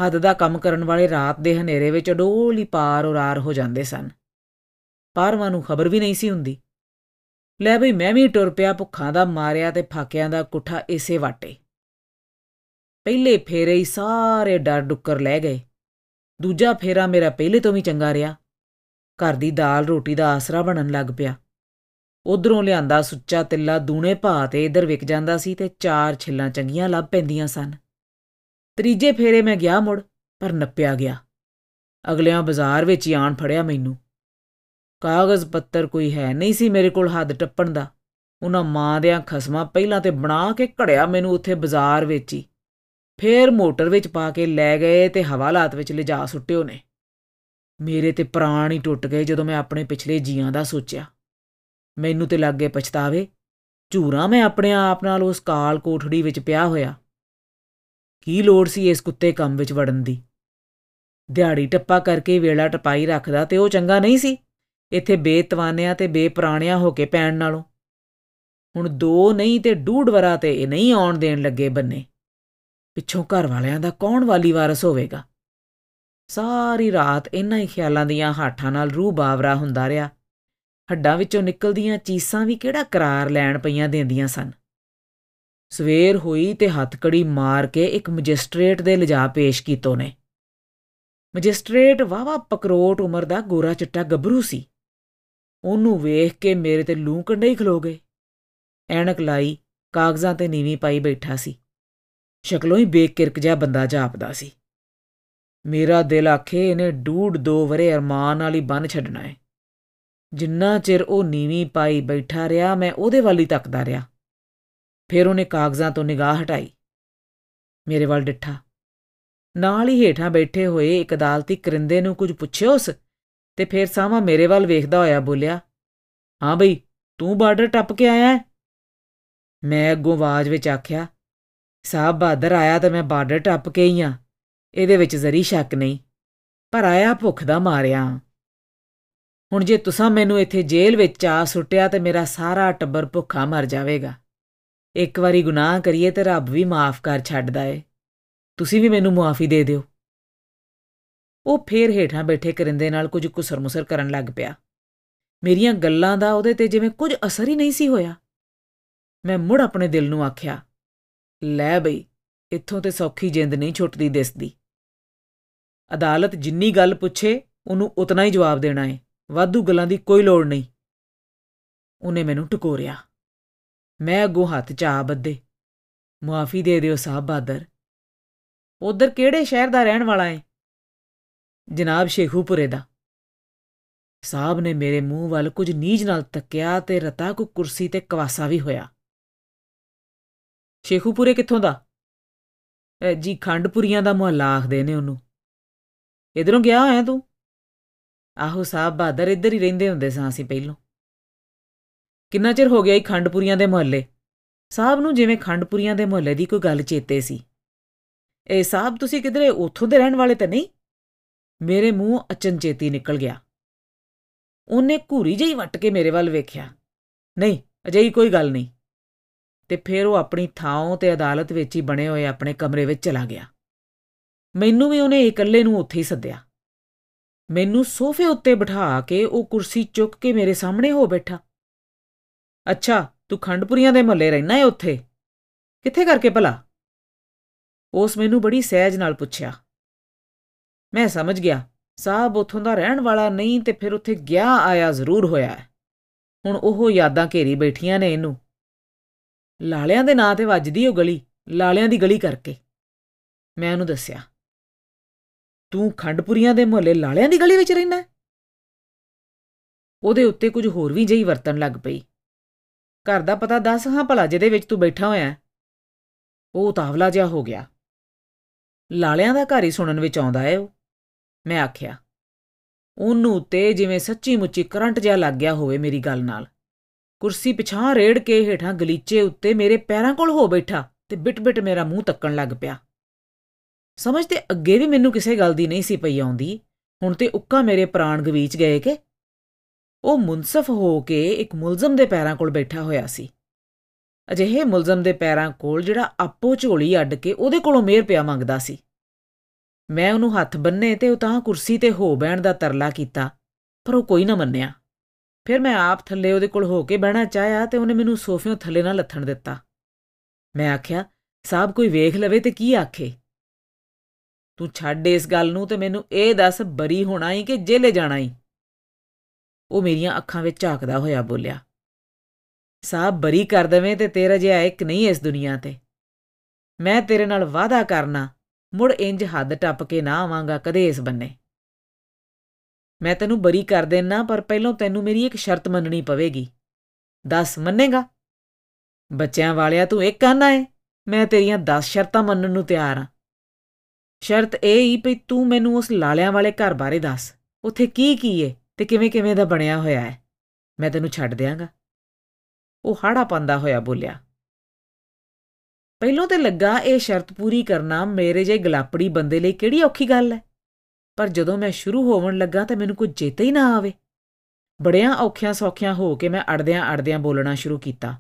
ਹੱਦ ਦਾ ਕੰਮ ਕਰਨ ਵਾਲੇ ਰਾਤ ਦੇ ਹਨੇਰੇ ਵਿੱਚ ਡੋਲੀ ਪਾਰ ਉਰਾਰ ਹੋ ਜਾਂਦੇ ਸਨ। ਪਾਰਵਾਂ ਨੂੰ ਖਬਰ ਵੀ ਨਹੀਂ ਸੀ ਹੁੰਦੀ। ਲੈ ਬਈ, ਮੈਂ ਵੀ ਟੁਰ ਪਿਆ, ਭੁੱਖਾਂ ਦਾ ਮਾਰਿਆ ਤੇ ਫਾਕਿਆਂ ਦਾ ਕੁੱਠਾ ਇਸੇ ਵਾਟੇ। ਪਹਿਲੇ ਫੇਰੇ ਹੀ ਸਾਰੇ ਡਰ ਡੁੱਕਰ ਲੈ ਗਏ। ਦੂਜਾ ਫੇਰਾ ਮੇਰਾ ਪਹਿਲੇ ਤੋਂ ਵੀ ਚੰਗਾ ਰਿਹਾ। ਘਰ ਦੀ ਦਾਲ ਰੋਟੀ ਦਾ ਆਸਰਾ ਬਣਨ ਲੱਗ ਪਿਆ। ਉਧਰੋਂ ਲਿਆਂਦਾ ਸੁੱਚਾ ਤਿੱਲਾ ਦੂਣੇ ਭਾ ਤੇ ਇਧਰ ਵਿਕ ਜਾਂਦਾ ਸੀ ਤੇ ਚਾਰ ਛਿੱਲਾਂ ਚੰਗੀਆਂ ਲੱਭ ਪੈਂਦੀਆਂ ਸਨ। ਤੀਜੇ ਫੇਰੇ ਮੈਂ ਗਿਆ ਮੁੜ, ਪਰ ਨੱਪਿਆ ਗਿਆ। ਅਗਲਿਆਂ ਬਾਜ਼ਾਰ ਵਿੱਚ ਹੀ ਆਣ ਫੜਿਆ ਮੈਨੂੰ। ਕਾਗਜ਼ ਪੱਤਰ ਕੋਈ ਹੈ ਨਹੀਂ ਸੀ ਮੇਰੇ ਕੋਲ ਹੱਦ ਟੱਪਣ ਦਾ। ਉਹਨਾਂ ਮਾਂ ਦਿਆਂ ਖਸਮਾਂ ਪਹਿਲਾਂ ਤੇ ਬਣਾ ਕੇ ਘੜਿਆ ਮੈਨੂੰ ਉੱਥੇ ਬਾਜ਼ਾਰ ਵਿੱਚ ਹੀ। ਫੇਰ ਮੋਟਰ ਵਿੱਚ ਪਾ ਕੇ ਲੈ ਗਏ ਤੇ ਹਵਾਲਾਤ ਵਿੱਚ ਲਿਜਾ ਸੁੱਟਿਓ ਨੇ। ਮੇਰੇ ਤੇ ਪ੍ਰਾਣ ਹੀ ਟੁੱਟ ਗਏ ਜਦੋਂ ਮੈਂ ਆਪਣੇ ਪਿਛਲੇ ਜੀਆਂ ਦਾ ਸੋਚਿਆ। ਮੈਨੂੰ ਤੇ ਲੱਗੇ ਪਛਤਾਵੇ। ਝੂਰਾ ਮੈਂ ਆਪਣੇ ਆਪ ਨਾਲ ਉਸ ਕਾਲ ਕੋਠੜੀ ਵਿੱਚ ਪਿਆ ਹੋਇਆ। ਕੀ ਲੋੜ ਸੀ ਇਸ ਕੁੱਤੇ ਕੰਮ ਵਿੱਚ ਵੜਨ ਦੀ? ਦਿਹਾੜੀ ਟੱਪਾ ਕਰਕੇ ਵੇਲਾ ਟਪਾਈ ਰੱਖਦਾ ਤੇ ਉਹ ਚੰਗਾ ਨਹੀਂ ਸੀ। ਇੱਥੇ ਬੇਤਵਾਨਿਆਂ ਤੇ ਬੇਪਰਾਣਿਆਂ ਹੋ ਕੇ ਪੈਣ ਨਾਲੋਂ। ਹੁਣ ਦੋ ਨਹੀਂ ਤੇ ਡੂੜ ਵਰਾ ਤੇ ਇਹ ਨਹੀਂ ਆਉਣ ਦੇਣ ਲੱਗੇ ਬੰਨੇ। ਪਿੱਛੋਂ ਘਰ ਵਾਲਿਆਂ ਦਾ ਕੌਣ ਵਾਲੀ ਵਾਰਸ ਹੋਵੇਗਾ? ਸਾਰੀ ਰਾਤ ਇਨ੍ਹਾਂ ਹੀ ਖਿਆਲਾਂ ਦੀਆਂ ਹਾਠਾਂ ਨਾਲ ਰੂਹ ਬਾਵਰਾ ਹੁੰਦਾ ਰਿਹਾ। ਹੱਡਾਂ ਵਿੱਚੋਂ ਨਿਕਲਦੀਆਂ ਚੀਸਾਂ ਵੀ ਕਿਹੜਾ ਕਰਾਰ ਲੈਣ ਪਈਆਂ ਦਿੰਦੀਆਂ ਸਨ। ਸਵੇਰ ਹੋਈ ਤੇ ਹੱਥਕੜੀ ਮਾਰ ਕੇ ਇੱਕ ਮੈਜਿਸਟ੍ਰੇਟ ਦੇ ਲਿਜਾ ਪੇਸ਼ ਕੀਤੋ ਨੇ। ਮੈਜਿਸਟ੍ਰੇਟ ਵਾਵਾ ਪਕਰੋਟ ਉਮਰ ਦਾ ਗੋਰਾ ਚਿੱਟਾ ਗੱਭਰੂ ਸੀ। ਉਹਨੂੰ ਵੇਖ ਕੇ ਮੇਰੇ ਤੇ ਲੂੰ ਕੰਡੇ ਹੀ ਖਲੋ ਗਏ। ਐਨਕ ਲਾਈ, ਕਾਗਜ਼ਾਂ ਤੇ ਨੀਵੀਂ ਪਾਈ ਬੈਠਾ ਸੀ। ਸ਼ਕਲੋਂ ਹੀ ਬੇਕਿਰਕ ਜਿਹਾ ਬੰਦਾ ਜਾਪਦਾ ਸੀ। ਮੇਰਾ ਦਿਲ ਆਖੇ ਇਹਨੇ ਡੂੜ ਦੋ ਵਰੇ ਅਰਮਾਨ ਵਾਲੀ ਬੰਨ ਛੱਡਣਾ ਹੈ। ਜਿੰਨਾ ਚਿਰ ਉਹ ਨੀਵੀਂ ਪਾਈ ਬੈਠਾ ਰਿਹਾ, ਮੈਂ ਉਹਦੇ ਵੱਲ ਹੀ ਤੱਕਦਾ ਰਿਹਾ। ਫਿਰ ਉਹਨੇ ਕਾਗਜ਼ਾਂ ਤੋਂ ਨਿਗਾਹ ਹਟਾਈ। ਮੇਰੇ ਵੱਲ ਡਿੱਠਾ। ਨਾਲ ਹੀ ਹੇਠਾਂ ਬੈਠੇ ਹੋਏ ਇੱਕ ਅਦਾਲਤੀ ਕਰਿੰਦੇ ਨੂੰ ਕੁਝ ਪੁੱਛਿਓ ਉਸ, ਤੇ ਫਿਰ ਸਾਵਾ ਮੇਰੇ ਵੱਲ ਵੇਖਦਾ ਹੋਇਆ ਬੋਲਿਆ, ਹਾਂ ਬਈ, ਤੂੰ ਬਾਰਡਰ ਟੱਪ ਕੇ ਆਇਆ ਹੈ? ਮੈਂ ਅੱਗੋਂ ਆਵਾਜ਼ ਵਿੱਚ ਆਖਿਆ ਸਾਹਿਬ ਬਹਾਦਰ, ਆਇਆ ਤਾਂ ਮੈਂ ਬਾਰਡਰ ਟੱਪ ਕੇ ਹੀ ਆ। ਇਹਦੇ ਵਿੱਚ ਜ਼ਰੀ ਸ਼ੱਕ ਨਹੀਂ, ਪਰ ਆਇਆ ਭੁੱਖ ਦਾ ਮਾਰਿਆ ਹੁਣ ਜੇ ਤੁਸੀਂ ਮੈਨੂੰ ਇੱਥੇ ਜੇਲ੍ਹ ਵਿੱਚ ਆ ਸੁੱਟਿਆ ਤੇ ਮੇਰਾ ਸਾਰਾ ਟੱਬਰ ਭੁੱਖਾ ਮਰ ਜਾਵੇਗਾ। ਇੱਕ ਵਾਰੀ ਗੁਨਾਹ ਕਰੀਏ ਤੇ ਰੱਬ ਵੀ ਮਾਫ ਕਰ ਛੱਡਦਾ ਏ। ਤੁਸੀਂ ਵੀ ਮੈਨੂੰ ਮੁਆਫੀ ਦੇ ਦਿਓ। ਉਹ ਫੇਰ ਹੇਠਾਂ ਬੈਠੇ ਕਰਿੰਦੇ ਨਾਲ ਕੁਝ ਕੁਸਰ-ਮੁਸਰ ਕਰਨ ਲੱਗ ਪਿਆ। ਮੇਰੀਆਂ ਗੱਲਾਂ ਦਾ ਉਹਦੇ ਤੇ ਜਿਵੇਂ ਕੁਝ ਅਸਰ ਹੀ ਨਹੀਂ ਸੀ ਹੋਇਆ। ਮੈਂ ਮੁੜ ਆਪਣੇ ਦਿਲ ਨੂੰ ਆਖਿਆ, ਲੈ ਬਈ, ਇੱਥੋਂ ਤੇ ਸੌਖੀ ਜਿੰਦ ਨਹੀਂ ਛੁੱਟਦੀ ਦਿਸਦੀ। ਅਦਾਲਤ ਜਿੰਨੀ ਗੱਲ ਪੁੱਛੇ, ਉਹਨੂੰ ਉਤਨਾ ਹੀ ਜਵਾਬ ਦੇਣਾ ਏ। ਵਾਧੂ ਗੱਲਾਂ ਦੀ ਕੋਈ ਲੋੜ ਨਹੀਂ। ਉਹਨੇ ਮੈਨੂੰ ਟਕੋਰਿਆ ਮੈਂ ਅੱਗੋਂ ਹੱਥ ਚਾਹ ਬੱਦੇ ਮੁਆਫੀ ਦੇ ਦਿਓ ਸਾਹਿਬ ਬਾਦਰ। ਉਧਰ ਕਿਹੜੇ ਸ਼ਹਿਰ ਦਾ ਰਹਿਣ ਵਾਲਾ ਏ? ਜਨਾਬ ਸ਼ੇਖੂਪੁਰੇ ਦਾ। ਸਾਹਿਬ ਨੇ ਮੇਰੇ ਮੂੰਹ ਵੱਲ ਕੁਝ ਨੀਜ ਨਾਲ ਤੱਕਿਆ ਤੇ ਰਤਾ ਕੋ ਕੁਰਸੀ ਤੇ ਕਵਾਸਾ ਵੀ ਹੋਇਆ। ਸ਼ੇਖੂਪੁਰੇ ਕਿੱਥੋਂ ਦਾ? ਜੀ ਖੰਡਪੁਰੀਆਂ ਦਾ ਮੁਹੱਲਾ ਆਖਦੇ ਨੇ ਉਹਨੂੰ। ਇਧਰੋਂ ਗਿਆ ਹੋਇਆ ਤੂੰ? ਆਹੋ ਸਾਹਿਬ ਬਹਾਦਰ ਇੱਧਰ ਹੀ ਰਹਿੰਦੇ ਹੁੰਦੇ ਸਾਂ ਅਸੀਂ ਪਹਿਲੋਂ। ਕਿੰਨਾ ਚਿਰ ਹੋ ਗਿਆ ਇਹ ਖੰਡਪੁਰੀਆਂ ਦੇ ਮੁਹੱਲੇ? ਸਾਹਿਬ ਨੂੰ ਜਿਵੇਂ ਖੰਡਪੁਰੀਆਂ ਦੇ ਮੁਹੱਲੇ ਦੀ ਕੋਈ ਗੱਲ ਚੇਤੇ ਸੀ। ਇਹ ਸਾਹਿਬ ਤੁਸੀਂ ਕਿਧਰੇ ਉੱਥੋਂ ਦੇ ਰਹਿਣ ਵਾਲੇ ਤਾਂ ਨਹੀਂ? ਮੇਰੇ ਮੂੰਹ ਅਚਨਚੇਤੀ ਨਿਕਲ ਗਿਆ। ਉਹਨੇ ਘੂਰੀ ਜਿਹੀ ਵੱਟ ਕੇ ਮੇਰੇ ਵੱਲ ਵੇਖਿਆ। ਨਹੀਂ, ਅਜਿਹੀ ਕੋਈ ਗੱਲ ਨਹੀਂ। ਤੇ ਫਿਰ ਉਹ ਆਪਣੀ ਥਾਂ ਤੇ ਅਦਾਲਤ ਵਿੱਚ ਹੀ ਬਣੇ ਹੋਏ ਆਪਣੇ ਕਮਰੇ ਵਿੱਚ ਚਲਾ ਗਿਆ। ਮੈਨੂੰ ਵੀ ਉਹਨੇ ਇਕੱਲੇ ਨੂੰ ਉੱਥੇ ਹੀ ਸੱਦਿਆ। ਮੈਨੂੰ ਸੋਫੇ ਉੱਤੇ ਬਿਠਾ ਕੇ ਉਹ ਕੁਰਸੀ ਚੁੱਕ ਕੇ ਮੇਰੇ ਸਾਹਮਣੇ ਹੋ ਬੈਠਾ। ਅੱਛਾ, ਤੂੰ ਖੰਡਪੁਰੀਆਂ ਦੇ ਮਹੱਲੇ ਰਹਿਣਾ ਹੈ ਉੱਥੇ। ਕਿੱਥੇ ਕਰਕੇ ਭਲਾ? ਉਸ ਮੈਨੂੰ ਬੜੀ ਸਹਿਜ ਨਾਲ ਪੁੱਛਿਆ। ਮੈਂ ਸਮਝ ਗਿਆ ਸਾਹਿਬ ਉਥੋਂ ਦਾ ਰਹਿਣ ਵਾਲਾ ਨਹੀਂ ਤੇ ਫਿਰ ਉੱਥੇ ਗਿਆ ਆਇਆ ਜ਼ਰੂਰ ਹੋਇਆ ਹੈ। ਹੁਣ ਉਹ ਯਾਦਾਂ ਘੇਰੀ ਬੈਠੀਆਂ ਨੇ ਇਹਨੂੰ। ਲਾਲਿਆਂ ਦੇ ਨਾਂ ਤੇ ਵੱਜਦੀ ਉਹ ਗਲੀ, ਲਾਲਿਆਂ ਦੀ ਗਲੀ ਕਰਕੇ। ਮੈਂ ਉਹਨੂੰ ਦੱਸਿਆ ਤੂੰ ਖੰਡਪੁਰੀਆਂ ਦੇ ਮੁਹੱਲੇ ਲਾਲਿਆਂ ਦੀ ਗਲੀ ਵਿੱਚ ਰਹਿਣਾ ਉਹਦੇ ਉੱਤੇ ਕੁਝ ਹੋਰ ਵੀ ਜਈ ਵਰਤਣ ਲੱਗ ਪਈ। ਘਰ ਦਾ ਪਤਾ ਦੱਸ, ਹਾਂ ਭਲਾ ਜਿਹਦੇ ਵਿੱਚ ਤੂੰ ਬੈਠਾ ਹੋਇਆ ਉਹ ਉਤਾਵਲਾ ਜਿਹਾ ਹੋ ਗਿਆ। ਲਾਲਿਆਂ ਦਾ ਘਰ ਹੀ ਸੁਣਨ ਵਿੱਚ ਆਉਂਦਾ ਏ ਉਹ। ਮੈਂ ਆਖਿਆ, ਉਹਨੂੰ ਉੱਤੇ ਜਿਵੇਂ ਸੱਚੀ ਮੁੱਚੀ ਕਰੰਟ ਜਿਹਾ ਲੱਗ ਗਿਆ ਹੋਵੇ ਮੇਰੀ ਗੱਲ ਨਾਲ। ਕੁਰਸੀ ਪਿਛਾਂ ਰੇੜ ਕੇ ਹੇਠਾਂ ਗਲੀਚੇ ਉੱਤੇ ਮੇਰੇ ਪੈਰਾਂ ਕੋਲ ਹੋ ਬੈਠਾ ਤੇ ਬਿਟ-ਬਿਟ ਮੇਰਾ ਮੂੰਹ ਤੱਕਣ ਲੱਗ ਪਿਆ। ਸਮਝ ਤੇ ਅੱਗੇ ਵੀ ਮੈਨੂੰ ਕਿਸੇ ਗੱਲ ਦੀ ਨਹੀਂ ਸੀ ਪਈ ਆਉਂਦੀ। ਹੁਣ ਤੇ ਉੱਕਾ ਮੇਰੇ ਪ੍ਰਾਣ ਗਵੀਚ ਗਏ ਕਿ ਉਹ ਮੁਨਸਫ ਹੋ ਕੇ ਇੱਕ ਮੁਲਜ਼ਮ ਦੇ ਪੈਰਾਂ ਕੋਲ ਬੈਠਾ ਹੋਇਆ ਸੀ। ਅਜਿਹੇ ਮੁਲਜ਼ਮ ਦੇ ਪੈਰਾਂ ਕੋਲ ਜਿਹੜਾ ਆਪੋ ਝੋਲੀ ਅੱਡ ਕੇ ਉਹਦੇ ਕੋਲੋਂ ਮਿਹਰ ਪਿਆ ਮੰਗਦਾ ਸੀ। ਮੈਂ ਉਹਨੂੰ ਹੱਥ ਬੰਨੇ ਤੇ ਉਹ ਤਾਂ ਕੁਰਸੀ ਤੇ ਹੋ ਬਹਿਣ ਦਾ ਤਰਲਾ ਕੀਤਾ, ਪਰ ਉਹ ਕੋਈ ਨਾ ਮੰਨਿਆ। ਫਿਰ ਮੈਂ ਆਪ ਥੱਲੇ ਉਹਦੇ ਕੋਲ ਹੋ ਕੇ ਬਹਿਣਾ ਚਾਹਿਆ ਤੇ ਉਹਨੇ ਮੈਨੂੰ ਸੋਫਿਓਂ ਥੱਲੇ ਨਾ ਲੱਥਣ ਦਿੱਤਾ। ਮੈਂ ਆਖਿਆ ਸਾਹਿਬ ਕੋਈ ਵੇਖ ਲਵੇ ਤੇ ਕੀ ਆਖੇ? ਤੂੰ ਛੱਡ ਇਸ ਗੱਲ ਨੂੰ ਤੇ ਮੈਨੂੰ ਇਹ ਦੱਸ ਬਰੀ ਹੋਣਾ ਹੀ ਕਿ ਜੇਲੇ ਜਾਣਾ ਹੀ ਉਹ ਮੇਰੀਆਂ ਅੱਖਾਂ ਵਿੱਚ ਝਾਕਦਾ ਹੋਇਆ ਬੋਲਿਆ ਸਾਹਿਬ ਬਰੀ ਕਰ ਦਵੇਂ ਤੇ ਤੇਰਾ ਜਿਹਾ ਇੱਕ ਨਹੀਂ ਇਸ ਦੁਨੀਆ ਤੇ। ਮੈਂ ਤੇਰੇ ਨਾਲ ਵਾਅਦਾ ਕਰਨਾ, ਮੁੜ ਇੰਜ ਹੱਦ ਟੱਪ ਕੇ ਨਾ ਆਵਾਂਗਾ ਕਦੇ ਇਸ ਬੰਨੇ। ਮੈਂ ਤੈਨੂੰ ਬਰੀ ਕਰ ਦੇਣਾ ਪਰ ਪਹਿਲਾਂ ਤੈਨੂੰ ਮੇਰੀ ਇੱਕ ਸ਼ਰਤ ਮੰਨਣੀ ਪਵੇਗੀ। ਦੱਸ, ਮੰਨੇਗਾ? ਬੱਚਿਆਂ ਵਾਲਿਆ ਤੂੰ ਇੱਕ ਕਹਿਣਾ ਏ, ਮੈਂ ਤੇਰੀਆਂ 10 ਸ਼ਰਤਾਂ ਮੰਨਣ ਨੂੰ ਤਿਆਰ ਹਾਂ ਸ਼ਰਤ ਇਹ ਹੀ ਭਈ ਤੂੰ ਮੈਨੂੰ ਉਸ ਲਾਲਿਆਂ ਵਾਲੇ ਘਰ ਬਾਰੇ ਦੱਸ, ਉੱਥੇ ਕੀ ਕੀ ਏ ਤੇ ਕਿਵੇਂ ਕਿਵੇਂ ਦਾ ਬਣਿਆ ਹੋਇਆ ਹੈ? ਮੈਂ ਤੈਨੂੰ ਛੱਡ ਦਿਆਂਗਾ। ਉਹ ਹਾੜਾ ਪੰਦਾ ਹੋਇਆ ਬੋਲਿਆ, ਪਹਿਲੋਂ ਤੇ ਲੱਗਾ ਇਹ ਸ਼ਰਤ ਪੂਰੀ ਕਰਨਾ ਮੇਰੇ ਜੇ ਗਲਾਪੜੀ ਬੰਦੇ ਲਈ ਕਿਹੜੀ ਔਖੀ ਗੱਲ ਹੈ? ਪਰ ਜਦੋਂ ਮੈਂ ਸ਼ੁਰੂ ਹੋਵਣ ਲੱਗਾ ਤਾਂ ਮੈਨੂੰ ਕੁਝ ਚੇਤਾ ਹੀ ਨਾ ਆਵੇ। ਬੜਿਆਂ ਔਖਿਆਂ ਸੌਖਿਆਂ ਹੋ ਕੇ ਮੈਂ ਅੜਦਿਆਂ ਅੜਦਿਆਂ ਬੋਲਣਾ ਸ਼ੁਰੂ ਕੀਤਾ।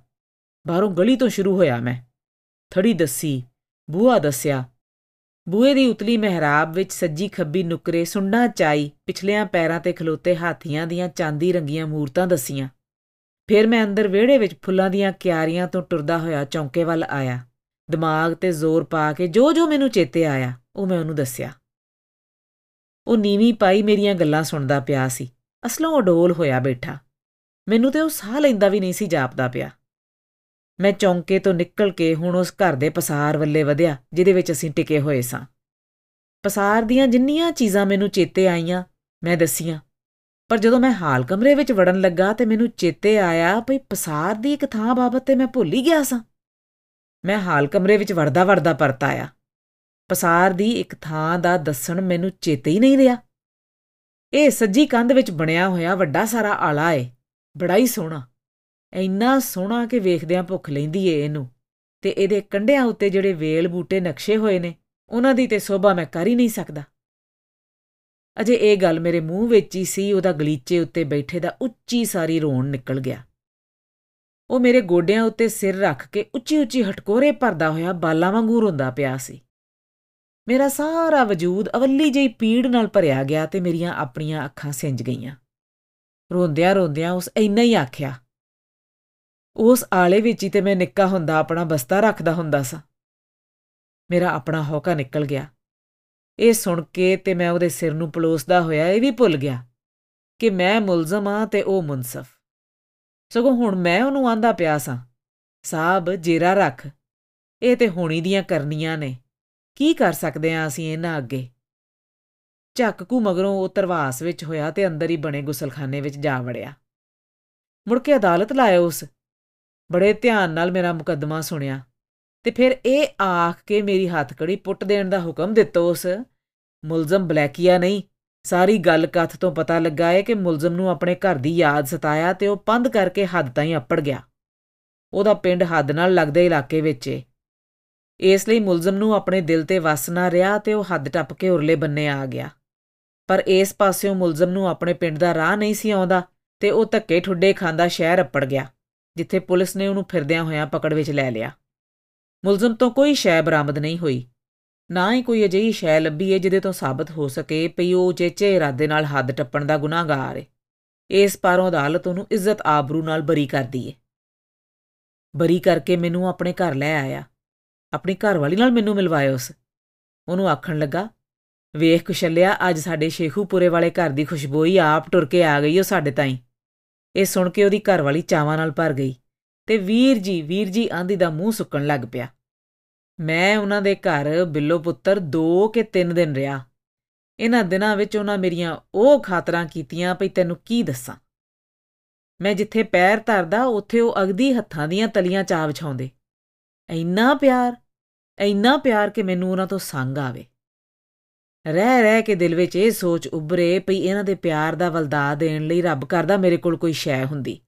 ਬਾਹਰੋਂ ਗਲੀ ਤੋਂ ਸ਼ੁਰੂ ਹੋਇਆ ਮੈਂ। ਥੜੀ ਦੱਸੀ ਬੂਆ ਦੱਸਿਆ ਬੂਏ ਦੀ ਉਤਲੀ ਮਹਿਰਾਬ ਵਿੱਚ ਸੱਜੀ ਖੱਬੀ ਨੁਕਰੇ ਸੁੰਡਾ ਚਾਈ ਪਿਛਲਿਆਂ ਪੈਰਾਂ ਤੇ ਖਲੋਤੇ ਹਾਥੀਆਂ ਦੀਆਂ ਚਾਂਦੀ ਰੰਗੀਆਂ ਮੂਰਤਾਂ ਦਸੀਆਂ। ਫਿਰ ਮੈਂ ਅੰਦਰ ਵਿਹੜੇ ਵਿੱਚ ਫੁੱਲਾਂ ਦੀਆਂ ਕਿਆਰੀਆਂ ਤੋਂ ਟੁਰਦਾ ਹੋਇਆ ਚੌਂਕੇ ਵੱਲ ਆਇਆ। ਦਿਮਾਗ ਤੇ ਜ਼ੋਰ ਪਾ ਕੇ ਜੋ ਜੋ ਮੈਨੂੰ ਚੇਤੇ ਆਇਆ, ਉਹ ਮੈਂ ਉਹਨੂੰ ਦੱਸਿਆ। ਉਹ ਨੀਵੀਂ ਪਾਈ ਮੇਰੀਆਂ ਗੱਲਾਂ ਸੁਣਦਾ ਪਿਆ ਸੀ। ਅਸਲੋਂ ਅਡੋਲ ਹੋਇਆ ਬੈਠਾ। ਮੈਨੂੰ ਤੇ ਉਹ ਸਾਹ ਲੈਂਦਾ ਵੀ ਨਹੀਂ ਸੀ ਜਾਪਦਾ ਪਿਆ। ਮੈਂ ਚੌਂਕੇ ਤੋਂ ਨਿਕਲ ਕੇ ਹੁਣ ਉਸ ਘਰ ਦੇ ਪਸਾਰ ਵੱਲੇ ਵਧਿਆ, ਜਿਹਦੇ ਵਿੱਚ ਅਸੀਂ ਟਿਕੇ ਹੋਏ ਸਾਂ। ਪਸਾਰ ਦੀਆਂ ਜਿੰਨੀਆਂ ਚੀਜ਼ਾਂ ਮੈਨੂੰ ਚੇਤੇ ਆਈਆਂ, ਮੈਂ ਦਸੀਆਂ। ਪਰ ਜਦੋਂ ਮੈਂ ਹਾਲ ਕਮਰੇ ਵਿੱਚ ਵੜਨ ਲੱਗਾ ਤੇ ਮੈਨੂੰ ਚੇਤੇ ਆਇਆ ਭਈ ਪਸਾਰ ਦੀ ਇੱਕ ਥਾਂ ਬਾਬਤ ਤੇ ਮੈਂ ਭੁੱਲ ਹੀ ਗਿਆ ਸਾਂ। ਮੈਂ ਹਾਲ ਕਮਰੇ ਵਿੱਚ ਵੜਦਾ ਵੜਦਾ ਪਰਤ ਆਇਆ। ਪਸਾਰ ਦੀ ਇੱਕ ਥਾਂ ਦਾ ਦੱਸਣ ਮੈਨੂੰ ਚੇਤੇ ਹੀ ਨਹੀਂ ਰਿਹਾ। ਇਹ ਸੱਜੀ ਕੰਧ ਵਿੱਚ ਬਣਿਆ ਹੋਇਆ ਵੱਡਾ ਸਾਰਾ ਆਲਾ ਏ, ਬੜਾ ਹੀ ਸੋਹਣਾ। ਇੰਨਾ ਸੋਹਣਾ ਕਿ ਵੇਖਦਿਆਂ ਭੁੱਖ ਲੈਂਦੀ ਏ ਇਹਨੂੰ। ਤੇ ਇਹਦੇ ਕੰਢਿਆਂ ਉੱਤੇ ਜਿਹੜੇ ਵੇਲ ਬੂਟੇ ਨਕਸ਼ੇ ਹੋਏ ਨੇ, ਉਹਨਾਂ ਦੀ ਤੇ ਸੋਭਾ ਮੈਂ ਕਰ ਹੀ ਨਹੀਂ ਸਕਦਾ। ਅਜੇ ਇਹ ਗੱਲ ਮੇਰੇ ਮੂੰਹ ਵਿੱਚ ਹੀ ਸੀ, ਉਹਦਾ ਗਲੀਚੇ ਉੱਤੇ ਬੈਠੇ ਦਾ ਉੱਚੀ ਸਾਰੀ ਰੋਣ ਨਿਕਲ ਗਿਆ। ਉਹ ਮੇਰੇ ਗੋਡਿਆਂ ਉੱਤੇ ਸਿਰ ਰੱਖ ਕੇ ਉੱਚੀ ਉੱਚੀ ਹਟਕੋਰੇ ਭਰਦਾ ਹੋਇਆ ਬਾਲਾਂ ਵਾਂਗੂ ਰੋਂਦਾ ਪਿਆ ਸੀ। ਮੇਰਾ ਸਾਰਾ ਵਜੂਦ ਅਵੱਲੀ ਜਿਹੀ ਪੀੜ ਨਾਲ ਭਰਿਆ ਗਿਆ ਤੇ ਮੇਰੀਆਂ ਆਪਣੀਆਂ ਅੱਖਾਂ ਸਿੰਜ ਗਈਆਂ। ਰੋਂਦਿਆਂ ਰੋਂਦਿਆਂ ਉਸ ਇੰਨਾ ਹੀ ਆਖਿਆ ਉਸ ਆਲੇ ਵਿੱਚ ਹੀ ਤੇ ਮੈਂ ਨਿੱਕਾ ਹੁੰਦਾ, ਆਪਣਾ ਬਸਤਾ ਰੱਖਦਾ ਹੁੰਦਾ ਸਾਂ। ਮੇਰਾ ਆਪਣਾ ਹੌਕਾ ਨਿਕਲ ਗਿਆ। ਇਹ ਸੁਣ ਕੇ ਤੇ ਮੈਂ ਉਹਦੇ ਸਿਰ ਨੂੰ ਪਲੋਸਦਾ ਹੋਇਆ, ਇਹ ਵੀ ਭੁੱਲ ਗਿਆ ਕਿ ਮੈਂ ਮੁਲਜ਼ਮ ਆ ਤੇ ਉਹ ਮੁਨਸਫ। ਸਗੋਂ ਹੁਣ ਮੈਂ ਉਹਨੂੰ ਆਂਦਾ ਪਿਆ ਸਾਂ ਸਾਬ ਜੇਰਾ ਰੱਖ। ਇਹ ਤੇ ਹੋਣੀ ਦੀਆਂ ਕਰਨੀਆਂ ਨੇ। ਕੀ ਕਰ ਸਕਦੇ ਆ ਅਸੀਂ ਇਹਨਾਂ ਅੱਗੇ? ਝੱਕ ਕੂ ਮਗਰੋਂ ਉਹ ਤਰਵਾਸ ਵਿੱਚ ਹੋਇਆ ਤੇ ਅੰਦਰ ਹੀ ਬਣੇ ਗੁਸਲਖਾਨੇ ਵਿੱਚ ਜਾ ਵੜਿਆ। ਮੁੜ ਕੇ ਅਦਾਲਤ ਲਾਇਆ ਉਸ ਬੜੇ ਧਿਆਨ ਨਾਲ ਮੇਰਾ ਮੁਕੱਦਮਾ ਸੁਣਿਆ ਤੇ ਫਿਰ ਇਹ ਆਖ ਕੇ ਮੇਰੀ ਹੱਥਕੜੀ ਪੁੱਟ ਦੇਣ ਦਾ ਹੁਕਮ ਦਿੱਤਾ ਉਸ। ਮੁਲਜ਼ਮ ਬਲੈਕੀਆ ਨਹੀਂ, ਸਾਰੀ ਗੱਲ ਕਥ ਤੋਂ ਪਤਾ ਲੱਗਾ ਹੈ ਕਿ ਮੁਲਜ਼ਮ ਨੂੰ ਆਪਣੇ ਘਰ ਦੀ ਯਾਦ ਸਤਾਇਆ ਤੇ ਉਹ ਪੰਧ ਕਰਕੇ ਹੱਦ ਤਾਈਂ ਅੱਪੜ ਗਿਆ। ਉਹਦਾ ਪਿੰਡ ਹੱਦ ਨਾਲ ਲੱਗਦੇ ਇਲਾਕੇ ਵਿੱਚ ਏ। ਇਸ ਲਈ ਮੁਲਜ਼ਮ ਨੂੰ ਆਪਣੇ ਦਿਲ ਤੇ ਵਸ ਨਾ ਰਿਹਾ ਤੇ ਉਹ ਹੱਦ ਟੱਪ ਕੇ ਉਰਲੇ ਬੰਨੇ ਆ ਗਿਆ। ਪਰ ਇਸ ਪਾਸਿਓਂ ਮੁਲਜ਼ਮ ਨੂੰ ਆਪਣੇ ਪਿੰਡ ਦਾ ਰਾਹ ਨਹੀਂ ਸੀ ਆਉਂਦਾ ਤੇ ਉਹ ਧੱਕੇ ਠੁੱਡੇ ਖਾਂਦਾ ਸ਼ਹਿਰ ਅੱਪੜ ਗਿਆ। ਜਿੱਥੇ ਪੁਲਿਸ ਨੇ ਉਹਨੂੰ ਫਿਰਦਿਆਂ ਹੋਇਆਂ ਪਕੜ ਵਿੱਚ ਲੈ ਲਿਆ। ਮੁਲਜ਼ਮ ਤੋਂ ਕੋਈ ਸ਼ੈ ਬਰਾਮਦ ਨਹੀਂ ਹੋਈ। ਨਾ ਹੀ ਕੋਈ ਅਜਿਹੀ ਸ਼ੈ ਲੱਭੀ ਏ ਜਿਹਦੇ ਤੋਂ ਸਾਬਤ ਹੋ ਸਕੇ ਪਈ ਉਹ ਚੇਚੇ ਇਰਾਦੇ ਨਾਲ ਹੱਦ ਟੱਪਣ ਦਾ ਗੁਨਾਹਗਾਰ ਏ। ਇਸ ਪਾਰੋਂ ਅਦਾਲਤ ਉਹਨੂੰ ਇੱਜ਼ਤ ਆਬਰੂ ਨਾਲ ਬਰੀ ਕਰਦੀ ਏ। ਬਰੀ ਕਰਕੇ ਮੈਨੂੰ ਆਪਣੇ ਘਰ ਲੈ ਆਇਆ। ਆਪਣੀ ਘਰ ਵਾਲੀ ਨਾਲ ਮੈਨੂੰ ਮਿਲਵਾਇਆ ਉਸ। ਉਹਨੂੰ ਆਖਣ ਲੱਗਾ, ਵੇਖ ਕੁਸ਼ਲਿਆ, ਅੱਜ ਸਾਡੇ ਸ਼ੇਖੂਪੁਰੇ ਵਾਲੇ ਘਰ ਦੀ ਖੁਸ਼ਬੂ ਹੀ ਆਪ ਟੁਰ ਕੇ ਆ ਗਈ ਉਹ ਸਾਡੇ ਤਾਈਂ। ਇਹ ਸੁਣ ਕੇ ਉਹਦੀ ਘਰ ਵਾਲੀ ਚਾਵਾਂ ਨਾਲ ਭਰ ਗਈ ਤੇ ਵੀਰ ਜੀ ਵੀਰ ਜੀ ਆਂਦੀ ਦਾ ਮੂੰਹ ਸੁੱਕਣ ਲੱਗ ਪਿਆ। ਮੈਂ ਉਹਨਾਂ ਦੇ ਘਰ ਬਿੱਲੋ ਪੁੱਤਰ 2 ਕੇ 3 ਦਿਨ ਰਿਹਾ। ਇਹਨਾਂ ਦਿਨਾਂ ਵਿੱਚ ਉਹਨਾਂ ਮੇਰੀਆਂ ਉਹ ਖਾਤਰਾਂ ਕੀਤੀਆਂ ਭਈ ਤੈਨੂੰ ਕੀ ਦੱਸਾਂ? ਮੈਂ ਜਿੱਥੇ ਪੈਰ ਧਰਦਾ ਉੱਥੇ ਉਹ ਅਗਦੀ ਹੱਥਾਂ ਦੀਆਂ ਤਲੀਆਂ ਚਾ ਵਿਛਾਉਂਦੇ। ਇੰਨਾ ਪਿਆਰ ਇੰਨਾ ਪਿਆਰ ਕਿ ਮੈਨੂੰ ਉਹਨਾਂ ਤੋਂ ਸੰਗ ਆਵੇ। ਰਹਿ ਰਹਿ ਕੇ ਦਿਲ ਵਿੱਚ ਇਹ ਸੋਚ ਉੱਭਰੇ ਪਈ ਇਹਨਾਂ ਦੇ ਪਿਆਰ ਦਾ ਵਲਦਾ ਦੇਣ ਲਈ ਰੱਬ ਕਰਦਾ ਮੇਰੇ ਕੋਲ ਕੋਈ ਸ਼ੈ ਹੁੰਦੀ।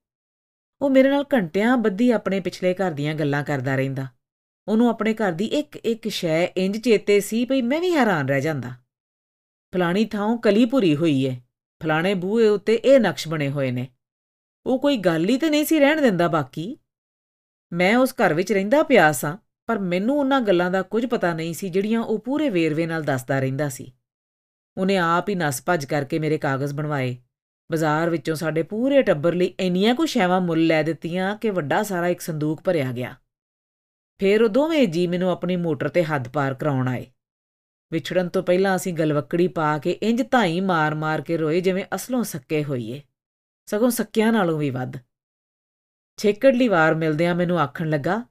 ਉਹ ਮੇਰੇ ਨਾਲ ਘੰਟਿਆਂ ਬੱਧੀ ਆਪਣੇ ਪਿਛਲੇ ਘਰ ਦੀਆਂ ਗੱਲਾਂ ਕਰਦਾ ਰਹਿੰਦਾ। ਉਹਨੂੰ ਆਪਣੇ ਘਰ ਦੀ ਇੱਕ ਇੱਕ ਸ਼ੈ ਇੰਜ ਚੇਤੇ ਸੀ ਪਈ ਮੈਂ ਵੀ ਹੈਰਾਨ ਰਹਿ ਜਾਂਦਾ। ਫਲਾਣੀ ਥਾਂ ਕਲੀ ਭੁਰੀ ਹੋਈ ਏ। ਫਲਾਣੇ ਬੂਹੇ ਉੱਤੇ ਇਹ ਨਕਸ਼ ਬਣੇ ਹੋਏ ਨੇ। ਉਹ ਕੋਈ ਗੱਲ ਹੀ ਤੇ ਨਹੀਂ ਸੀ ਰਹਿਣ ਦਿੰਦਾ ਬਾਕੀ। ਮੈਂ ਉਸ ਘਰ ਵਿੱਚ ਰਹਿੰਦਾ ਪਿਆ ਸਾਂ। ਪਰ ਮੈਨੂੰ ਉਹਨਾਂ ਗੱਲਾਂ ਦਾ ਕੁਝ ਪਤਾ ਨਹੀਂ ਸੀ ਜਿਹੜੀਆਂ ਉਹ ਪੂਰੇ ਵੇਰਵੇ ਨਾਲ ਦੱਸਦਾ ਰਹਿੰਦਾ ਸੀ। ਉਹਨੇ ਆਪ ਹੀ ਨਸ ਭੱਜ ਕਰਕੇ ਮੇਰੇ ਕਾਗਜ਼ ਬਣਵਾਏ। ਬਾਜ਼ਾਰ ਵਿੱਚੋਂ ਸਾਡੇ ਪੂਰੇ ਟੱਬਰ ਲਈ ਇੰਨੀਆਂ ਕੁ ਸ਼ੈਵਾਂ ਮੁੱਲ ਲੈ ਦਿੱਤੀਆਂ ਕਿ ਵੱਡਾ ਸਾਰਾ ਇੱਕ ਸੰਦੂਕ ਭਰਿਆ ਗਿਆ। ਫੇਰ ਉਹ ਦੋਵੇਂ ਜੀ ਮੈਨੂੰ ਆਪਣੀ ਮੋਟਰ ਤੇ ਹੱਦ ਪਾਰ ਕਰਾਉਣ ਆਏ। ਵਿਛੜਨ ਤੋਂ ਪਹਿਲਾਂ ਅਸੀਂ ਗਲਵੱਕੜੀ ਪਾ ਕੇ ਇੰਜ ਧਾਈ ਮਾਰ-ਮਾਰ ਕੇ ਰੋਏ ਜਿਵੇਂ ਅਸਲੋਂ ਸੱਕੇ ਹੋਈਏ। ਸਗੋਂ ਸੱਕਿਆਂ ਨਾਲੋਂ ਵੀ ਵੱਧ। ਛੇਕੜਲੀ ਵਾਰ ਮਿਲਦਿਆਂ ਮੈਨੂੰ ਆਖਣ ਲੱਗਾ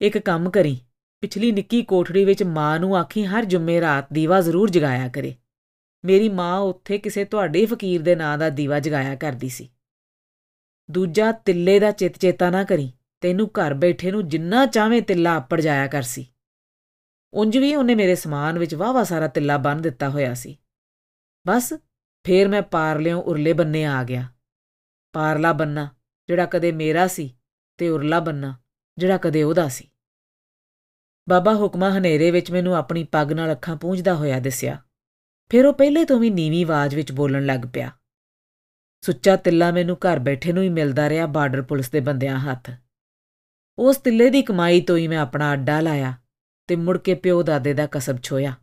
ਇੱਕ ਕੰਮ ਕਰੀ। ਪਿਛਲੀ ਨਿੱਕੀ ਕੋਠੜੀ ਵਿੱਚ ਮਾਂ ਨੂੰ ਆਖੀ, ਹਰ ਜੁਮੇ ਰਾਤ ਦੀਵਾ ਜ਼ਰੂਰ ਜਗਾਇਆ ਕਰੇ। ਮੇਰੀ ਮਾਂ ਉੱਥੇ ਕਿਸੇ ਤੁਹਾਡੇ ਫਕੀਰ ਦੇ ਨਾਂ ਦਾ ਦੀਵਾ ਜਗਾਇਆ ਕਰਦੀ ਸੀ। ਦੂਜਾ ਤਿੱਲੇ ਦਾ ਚਿੱਤ ਚੇਤਾ ਨਾ ਕਰੀ। ਤੈਨੂੰ ਘਰ ਬੈਠੇ ਨੂੰ ਜਿੰਨਾ ਚਾਹਵੇਂ ਤਿੱਲਾ ਆਪੜ ਜਾਇਆ ਕਰ ਸੀ। ਉਂਝ ਵੀ ਉਹਨੇ ਮੇਰੇ ਸਮਾਨ ਵਿੱਚ ਵਾਵਾ ਸਾਰਾ ਤਿੱਲਾ ਬੰਨ ਦਿੱਤਾ ਹੋਇਆ ਸੀ। ਬਸ ਫੇਰ ਮੈਂ ਪਾਰਲਿਓਂ ਉਰਲੇ ਬੰਨੇ ਆ ਗਿਆ। ਪਾਰਲਾ ਬੰਨਾ, ਜਿਹੜਾ ਕਦੇ ਮੇਰਾ ਸੀ, ਤੇ ਉਰਲਾ ਬੰਨਾ। ਜਿਹੜਾ ਕਦੇ ਉਹਦਾ ਸੀ। ਬਾਬਾ ਹੁਕਮਾ ਹਨੇਰੇ ਵਿੱਚ ਮੈਨੂੰ ਆਪਣੀ ਪੱਗ ਨਾਲ ਅੱਖਾਂ ਪੂੰਝਦਾ ਹੋਇਆ ਦਿਸਿਆ। ਫਿਰ ਉਹ ਪਹਿਲੇ ਤੋਂ ਵੀ ਨੀਵੀਂ ਆਵਾਜ਼ ਵਿੱਚ ਬੋਲਣ ਲੱਗ ਪਿਆ। ਸੁੱਚਾ ਤਿੱਲਾ ਮੈਨੂੰ ਘਰ ਬੈਠੇ ਨੂੰ ਹੀ ਮਿਲਦਾ ਰਿਹਾ ਬਾਰਡਰ ਪੁਲਿਸ ਦੇ ਬੰਦਿਆਂ ਹੱਥ। ਉਸ ਤਿੱਲੇ ਦੀ ਕਮਾਈ ਤੋਂ ਹੀ ਮੈਂ ਆਪਣਾ ਅੱਡਾ ਲਾਇਆ ਤੇ ਮੁੜ ਕੇ ਪਿਓ ਦਾਦੇ ਦਾ ਕਸਬ ਛੋਇਆ।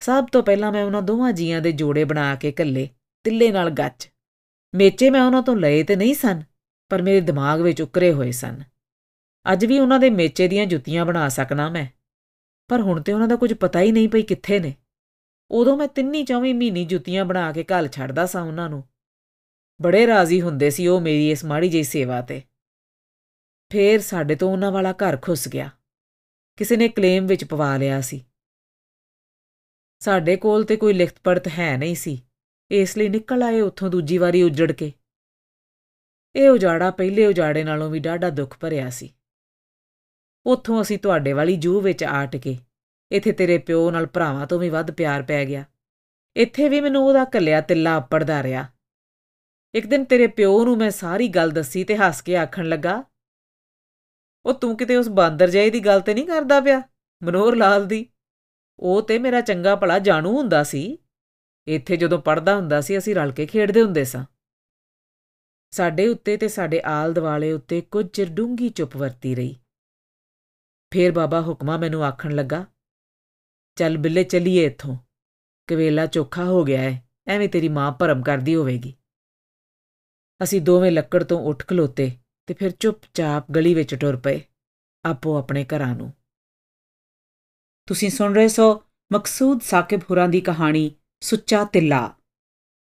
ਸਭ ਤੋਂ ਪਹਿਲਾਂ ਮੈਂ ਉਹਨਾਂ ਦੋਵਾਂ ਜੀਆਂ ਦੇ ਜੋੜੇ ਬਣਾ ਕੇ ਕੱਲੇ ਤਿੱਲੇ ਨਾਲ ਗੱਚ। ਮੇਚੇ ਮੈਂ ਉਹਨਾਂ ਤੋਂ ਲਏ ਤੇ ਨਹੀਂ ਸਨ, ਪਰ ਮੇਰੇ ਦਿਮਾਗ ਵਿੱਚ ਉਕਰੇ ਹੋਏ ਸਨ। ਅੱਜ ਵੀ ਉਹਨਾਂ ਦੇ ਮੇਚੇ ਦੀਆਂ ਜੁੱਤੀਆਂ ਬਣਾ ਸਕਣਾ ਮੈਂ। ਪਰ ਹੁਣ ਤੇ ਉਹਨਾਂ ਦਾ ਕੁਝ ਪਤਾ ਹੀ ਨਹੀਂ ਪਈ ਕਿੱਥੇ ਨੇ। ਉਦੋਂ ਮੈਂ ਤਿੰਨੀ ਚੌਵੀਂ ਮਹੀਨੀ ਜੁੱਤੀਆਂ ਬਣਾ ਕੇ ਘਲ ਛੱਡਦਾ ਸਾਂ ਉਹਨਾਂ ਨੂੰ। ਬੜੇ ਰਾਜ਼ੀ ਹੁੰਦੇ ਸੀ ਉਹ ਮੇਰੀ ਇਸ ਮਾੜੀ ਜਿਹੀ ਸੇਵਾ ਤੇ। ਫੇਰ ਸਾਡੇ ਤੋਂ ਉਹਨਾਂ ਵਾਲਾ ਘਰ ਖੁੱਸ ਗਿਆ। ਕਿਸੇ ਨੇ ਕਲੇਮ ਵਿੱਚ ਪਵਾ ਲਿਆ ਸੀ। ਸਾਡੇ ਕੋਲ ਤੇ ਕੋਈ ਲਿਖਤ ਪੜਤ ਹੈ ਨਹੀਂ ਸੀ। ਇਸ ਲਈ ਨਿਕਲ ਆਏ ਉੱਥੋਂ ਦੂਜੀ ਵਾਰੀ ਉਜੜ ਕੇ। ਇਹ ਉਜਾੜਾ ਪਹਿਲੇ ਉਜਾੜੇ ਨਾਲੋਂ ਵੀ ਡਾਢਾ ਦੁੱਖ ਭਰਿਆ ਸੀ। ਉੱਥੋਂ ਅਸੀਂ ਤੁਹਾਡੇ ਵਾਲੀ ਜੂ ਵਿੱਚ ਆ ਟਕੇ। ਇੱਥੇ ਤੇਰੇ ਪਿਓ ਨਾਲ ਭਰਾਵਾਂ ਤੋਂ ਵੀ ਵੱਧ ਪਿਆਰ ਪੈ ਗਿਆ। ਇੱਥੇ ਵੀ ਮੈਨੂੰ ਉਹਦਾ ਕੱਲਿਆ ਤਿੱਲਾ ਅੱਪੜਦਾ ਰਿਹਾ। ਇੱਕ ਦਿਨ ਤੇਰੇ ਪਿਓ ਨੂੰ ਮੈਂ ਸਾਰੀ ਗੱਲ ਦੱਸੀ ਤੇ ਹੱਸ ਕੇ ਆਖਣ ਲੱਗਾ, ਉਹ ਤੂੰ ਕਿਤੇ ਉਸ ਬਾਂਦਰ ਜਾਈ ਦੀ ਗੱਲ ਤੇ ਨਹੀਂ ਕਰਦਾ ਪਿਆ, ਮਨੋਹਰ ਲਾਲ ਦੀ? ਉਹ ਤੇ ਮੇਰਾ ਚੰਗਾ ਭਲਾ ਜਾਣੂ ਹੁੰਦਾ ਸੀ। ਇੱਥੇ ਜਦੋਂ ਪੜਦਾ ਹੁੰਦਾ ਸੀ, ਅਸੀਂ ਰਲ ਕੇ ਖੇਡਦੇ ਹੁੰਦੇ ਸਾਂ। ਸਾਡੇ ਉੱਤੇ ਤੇ ਸਾਡੇ ਆਲ ਦਿਵਾਲੇ ਉੱਤੇ ਕੁਝ ਚਿਰ ਡੂੰਗੀ ਚੁੱਪ ਵਰਤੀ ਰਹੀ। ਫੇਰ ਬਾਬਾ ਹੁਕਮਾ ਮੈਨੂੰ ਆਖਣ ਲੱਗਾ, ਚੱਲ ਬਿੱਲੇ ਚੱਲੀਏ ਇੱਥੋਂ ਕਵੇਲਾ ਚੋਖਾ ਹੋ ਗਿਆ ਹੈ ਐਵੇਂ ਤੇਰੀ ਮਾਂ ਭਰਮ ਕਰਦੀ ਹੋਵੇਗੀ। ਅਸੀਂ ਦੋਵੇਂ ਲੱਕੜ ਤੋਂ ਉੱਠ ਖਲੋਤੇ ਤੇ ਫਿਰ ਚੁੱਪਚਾਪ ਗਲੀ ਵਿੱਚ ਟੁਰ ਪਏ, ਆਪੋ ਆਪਣੇ ਘਰਾਂ ਨੂੰ। ਤੁਸੀਂ ਸੁਣ ਰਹੇ ਸੋ ਮਕਸੂਦ ਸਾਕਿਬ ਹੁਰਾਂ ਦੀ ਕਹਾਣੀ ਸੁੱਚਾ ਤਿੱਲਾ।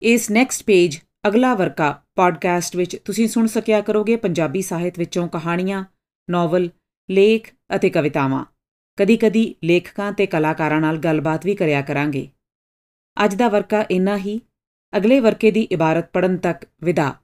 ਇਸ ਨੈਕਸਟ ਪੇਜ ਅਗਲਾ ਵਰਕਾ ਪੋਡਕਾਸਟ ਵਿੱਚ ਤੁਸੀਂ ਸੁਣ ਸਕਿਆ ਕਰੋਗੇ ਪੰਜਾਬੀ ਸਾਹਿਤ ਵਿੱਚੋਂ ਕਹਾਣੀਆਂ ਨੋਵਲ ਲੇਖ ਅਤੇ ਕਵਿਤਾਵਾਂ। ਕਦੀ-ਕਦੀ ਲੇਖਕਾਂ ਤੇ ਕਲਾਕਾਰਾਂ ਨਾਲ ਗੱਲਬਾਤ ਵੀ ਕਰਿਆ ਕਰਾਂਗੇ। ਅੱਜ ਦਾ ਵਰਕਾ ਇੰਨਾ ਹੀ। ਅਗਲੇ ਵਰਕੇ ਦੀ ਇਬਾਰਤ ਪੜਨ ਤੱਕ ਵਿਦਾ।